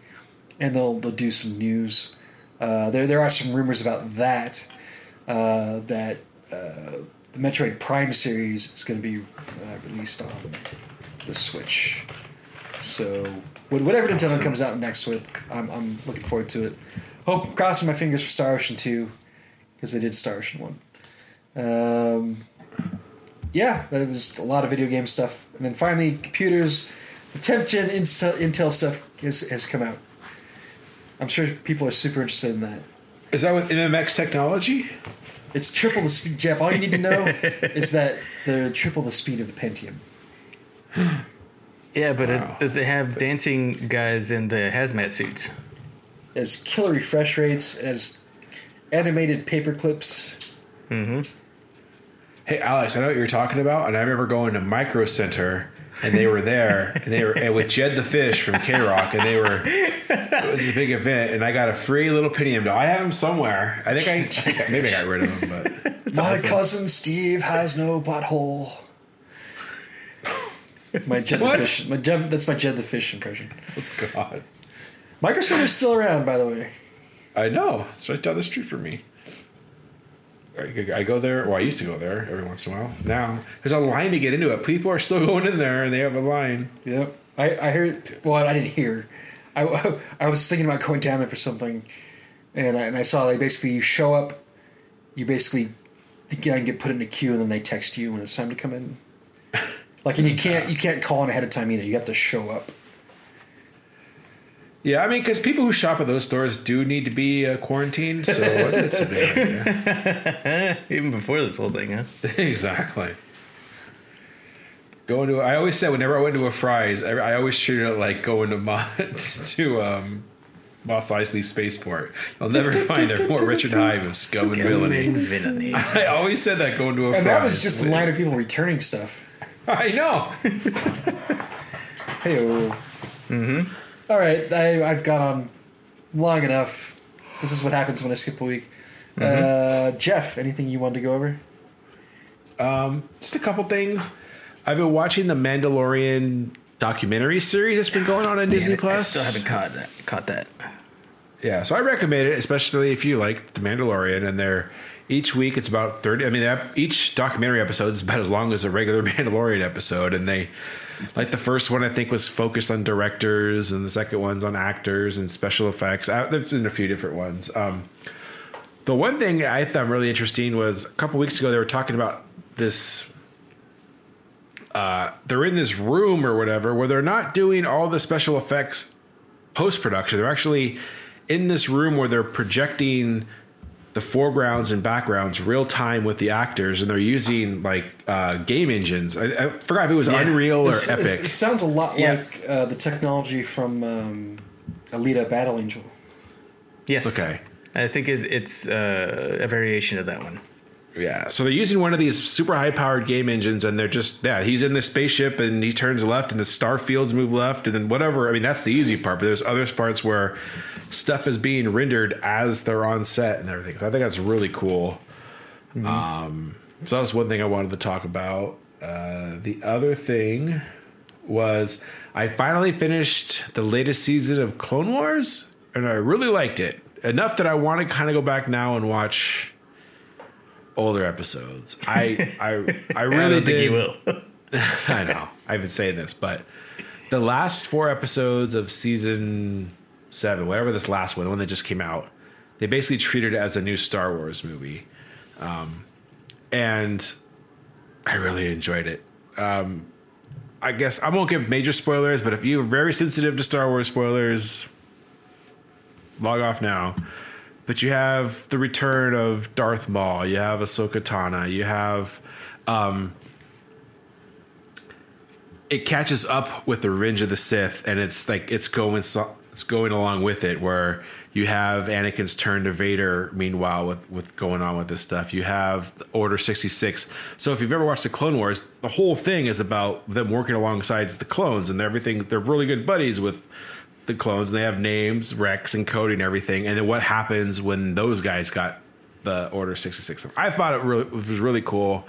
and they'll they'll do some news. Uh, there there are some rumors about that. Uh, that uh, the Metroid Prime series is going to be uh, released on the Switch. So whatever Nintendo Awesome. comes out next with, I'm, I'm looking forward to it. Hope crossing my fingers for Star Ocean 2 because they did Star Ocean 1. Um, yeah, there's a lot of video game stuff, and then finally computers. The 10th gen Intel, Intel stuff has, has come out. I'm sure people are super interested in that. Is that with MMX technology? It's triple the speed, Jeff. All you need to know is that they're triple the speed of the Pentium. Yeah, but Wow. it, does it have dancing guys in the hazmat suits? It has killer refresh rates. It has animated paper clips. Mhm. Hey, Alex, I know what you're talking about, and I remember going to Micro Center, and they were there, and they were and with Jed the Fish from KROQ, and they were. It was a big event, and I got a free little Pentium doll. I have him somewhere. I think I, I think I- maybe I got rid of him, but My cousin Steve has no butthole. My Jed the Fish. My Jed, that's my Jed the Fish impression. Oh God, Micro Center's still around, by the way. I know it's right down the street from me. I go there. Well, I used to go there every once in a while. Now there's a line to get into it. People are still going in there, and they have a line. Yep. I, I heard. Well, I didn't hear. I, I was thinking about going down there for something, and I, and I saw they basically you show up, you basically get, get put in a queue, and then they text you when it's time to come in. Like, and you can't you can't call in ahead of time either. You have to show up. Yeah, I mean, because people who shop at those stores do need to be uh, quarantined, so it's a big idea. Even before this whole thing, huh? exactly. Going to, I always said whenever I went to a Fry's, I, I always treated it like going to Mo- to um, Mos Eisley Spaceport. You'll never find a more Richard Hive of scum and villainy. villainy. I always said that going to a And Fry's. that was just the line of people returning stuff. I know. Hey. All right, I, I've gone on long enough. This is what happens when I skip a week. Uh, Jeff, anything you wanted to go over? Just a couple things. I've been watching the Mandalorian documentary series that's been going on on Disney Plus. I still haven't caught that. Caught that. Yeah, so I recommend it, especially if you like The Mandalorian. And they're each week it's about thirty. I mean, each documentary episode is about as long as a regular Mandalorian episode. And they, like the first one, I think was focused on directors, and the second one's on actors and special effects. Uh, There's been a few different ones. Um, the one thing I found really interesting was a couple weeks ago they were talking about this. Uh, they're in this room or whatever where they're not doing all the special effects post production. They're actually in this room where they're projecting the foregrounds and backgrounds real time with the actors, and they're using like uh, game engines. I, I forgot if it was Yeah. Unreal or This- Epic. It sounds a lot Yeah. like uh, the technology from um, Alita Battle Angel. Yes. Okay. I think it, it's uh, a variation of that one. Yeah, so they're using one of these super high powered game engines, and they're just yeah. He's in the spaceship, and he turns left, and the star fields move left, and then whatever. I mean, that's the easy part, but there's other parts where stuff is being rendered as they're on set and everything. So I think that's really cool. Um, so that's one thing I wanted to talk about. Uh, the other thing was I finally finished the latest season of Clone Wars, and I really liked it enough that I want to kind of go back now and watch older episodes. I I I really I did. think you will. I know. I've been saying this, but the last four episodes of season seven, whatever this last one, the one that just came out, they basically treated it as a new Star Wars movie, um, and I really enjoyed it. Um, I guess I won't give major spoilers, but if you're very sensitive to Star Wars spoilers, log off now. But you have the return of Darth Maul. You have Ahsoka Tano. You have um, it catches up with the Revenge of the Sith, and it's like it's going so, it's going along with it, where you have Anakin's turn to Vader. Meanwhile, with with going on with this stuff, you have Order sixty six. So if you've ever watched the Clone Wars, the whole thing is about them working alongside the clones and everything. They're really good buddies with the clones, and they have names, Rex and Cody, and everything. And then what happens when those guys got the Order sixty six? I thought it really it was really cool.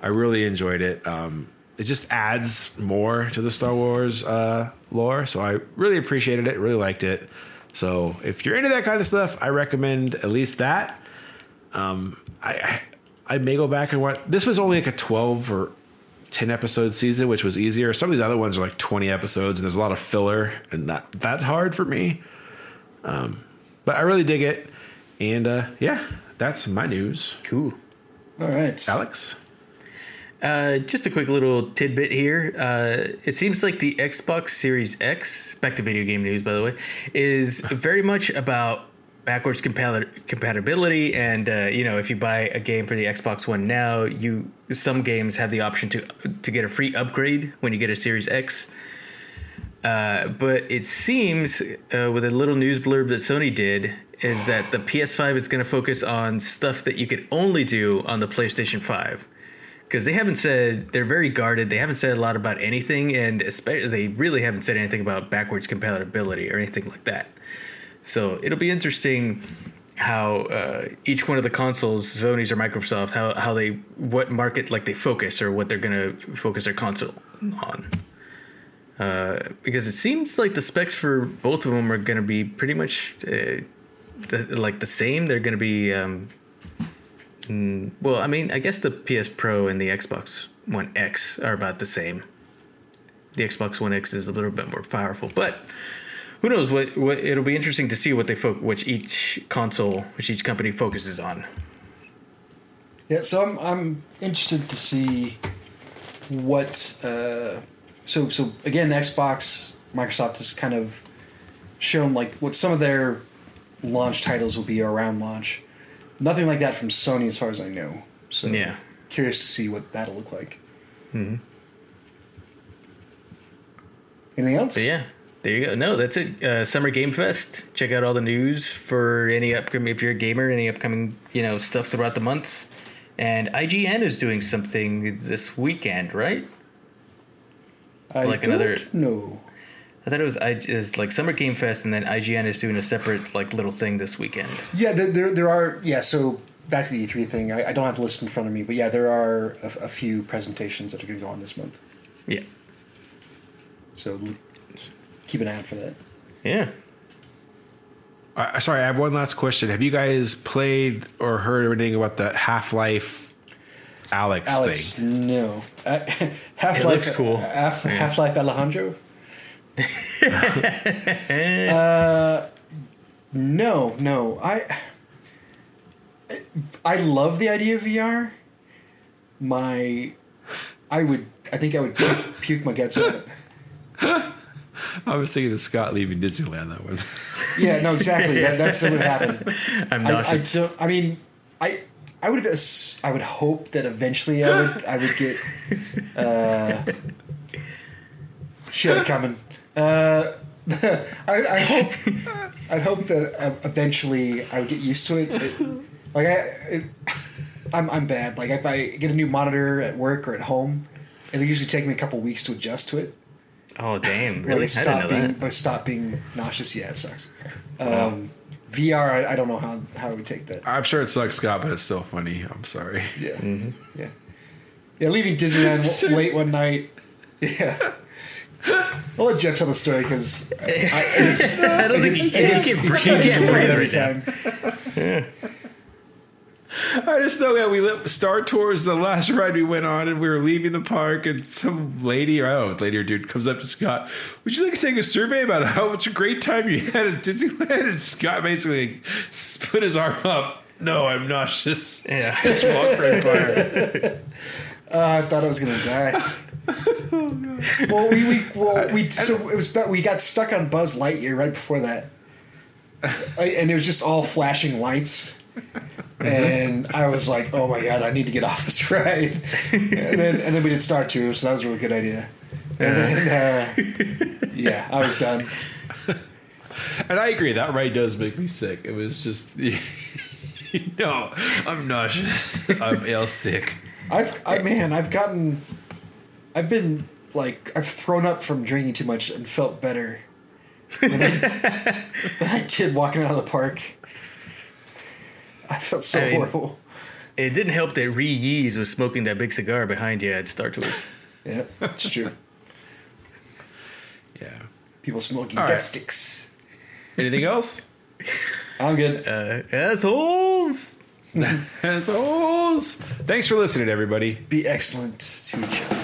I really enjoyed it. Um, it just adds more to the Star Wars uh, lore, so I really appreciated it. Really liked it. So if you're into that kind of stuff, I recommend at least that. Um, I, I I may go back and watch. This was only like a 12 or 10 episode season, which was easier. Some of these other ones are like 20 episodes, and there's a lot of filler, and that that's hard for me. Um, but I really dig it, and uh, yeah, that's my news. Cool. All right. Alex. Uh, just a quick little tidbit here. Uh, it seems like the Xbox Series X, back to video game news, by the way, is very much about backwards compat- compatibility. And uh, you know, if you buy a game for the Xbox One now, you some games have the option to to get a free upgrade when you get a Series X. Uh, but it seems, uh, with a little news blurb that Sony did, is that the PS5 is going to focus on stuff that you could only do on the PlayStation 5 because they haven't said they're very guarded. They haven't said a lot about anything, and especially they really haven't said anything about backwards compatibility or anything like that. So it'll be interesting how uh, each one of the consoles, Sony's or Microsoft, how how they what market like they focus or what they're gonna focus their console on. Uh, because it seems like the specs for both of them are going to be pretty much uh, the, like the same. They're going to be um, Mm, well, I mean, I guess the PS Pro and the Xbox One X are about the same. The Xbox One X is a little bit more powerful, but who knows? What, what it'll be interesting to see what they fo- which each console, which each company focuses on. Yeah, so I'm I'm interested to see what. Uh, so so again, Xbox, Microsoft has kind of shown like what some of their launch titles will be around launch. Nothing like that from Sony, as far as I know. So Yeah. curious to see what that'll look like. Mhm. Anything else? But yeah, there you go. No, that's it. Uh, Summer Game Fest. Check out all the news for any upcoming. If you're a gamer, any upcoming you know stuff throughout the month. And IGN is doing something this weekend, right? I like don't another- know. I thought it was I is like Summer Game Fest, and then IGN is doing a separate like little thing this weekend. Yeah, there, there, there are. Yeah, so back to the E3 thing. I, I don't have the list in front of me, but yeah, there are a, a few presentations that are going to go on this month. Yeah, So keep an eye out for that. yeah. Uh, sorry, I have one last question. Have you guys played or heard anything about the Half Life Alyx, Alex, thing? no. Uh, Half It Life. looks cool. Half Yeah. Life Alejandro. uh, no, no. I I love the idea of VR. My, I would. I think I would puke, puke my guts out. I was thinking of Scott leaving Disneyland that one. Yeah, no, exactly. That, that's what would happen. I'm I, I, nauseous. so, I mean, I I would ass- I would hope that eventually I would I would get uh, shit coming. Uh, I, I hope I hope that uh, eventually I would get used to it. It- like I, it, I'm I'm bad. Like if I get a new monitor at work or at home, it'll usually take me a couple weeks to adjust to it. Oh damn! Like, Really? I stop didn't know being, that. but stop being nauseous. Yeah, it sucks. Um, VR, I, I don't know how how I would take that. I'm sure it sucks, Scott, but it's still funny. I'm sorry. Yeah, Mm-hmm. yeah, yeah. Leaving Disneyland late one night. Yeah. I'll let Jeff tell the story because I, it's, I don't think it's, you can. it's, You it can't changes breathe every right now. time. I just know that we lit Star Tours, the last ride we went on, and we were leaving the park, and some lady, or I don't know, lady or dude, comes up to Scott. Would you like to take a survey about how much a great time you had at Disneyland? And Scott basically put his arm up. No, I'm nauseous. Yeah. Just walked right by her. Uh, I thought I was gonna die. well, we, we well we so it was we got stuck on Buzz Lightyear right before that, and it was just all flashing lights, and I was like, oh my god, I need to get off this ride, and then and then we did Star Tours, so that was a really good idea. And then, uh, yeah, I was done. And I agree, that ride does make me sick. It was just, you know, I'm nauseous. I'm ill sick. I've I man, I've gotten, I've been like I've thrown up from drinking too much and felt better than I, than I did walking out of the park. I felt so I mean- horrible. It didn't help that Ree Yees was smoking that big cigar behind you at Star Tours. Yeah, it's true. Yeah. People smoking All death sticks. Anything else? I'm good. Uh, assholes. Assholes. Thanks for listening, everybody. Be excellent to each other.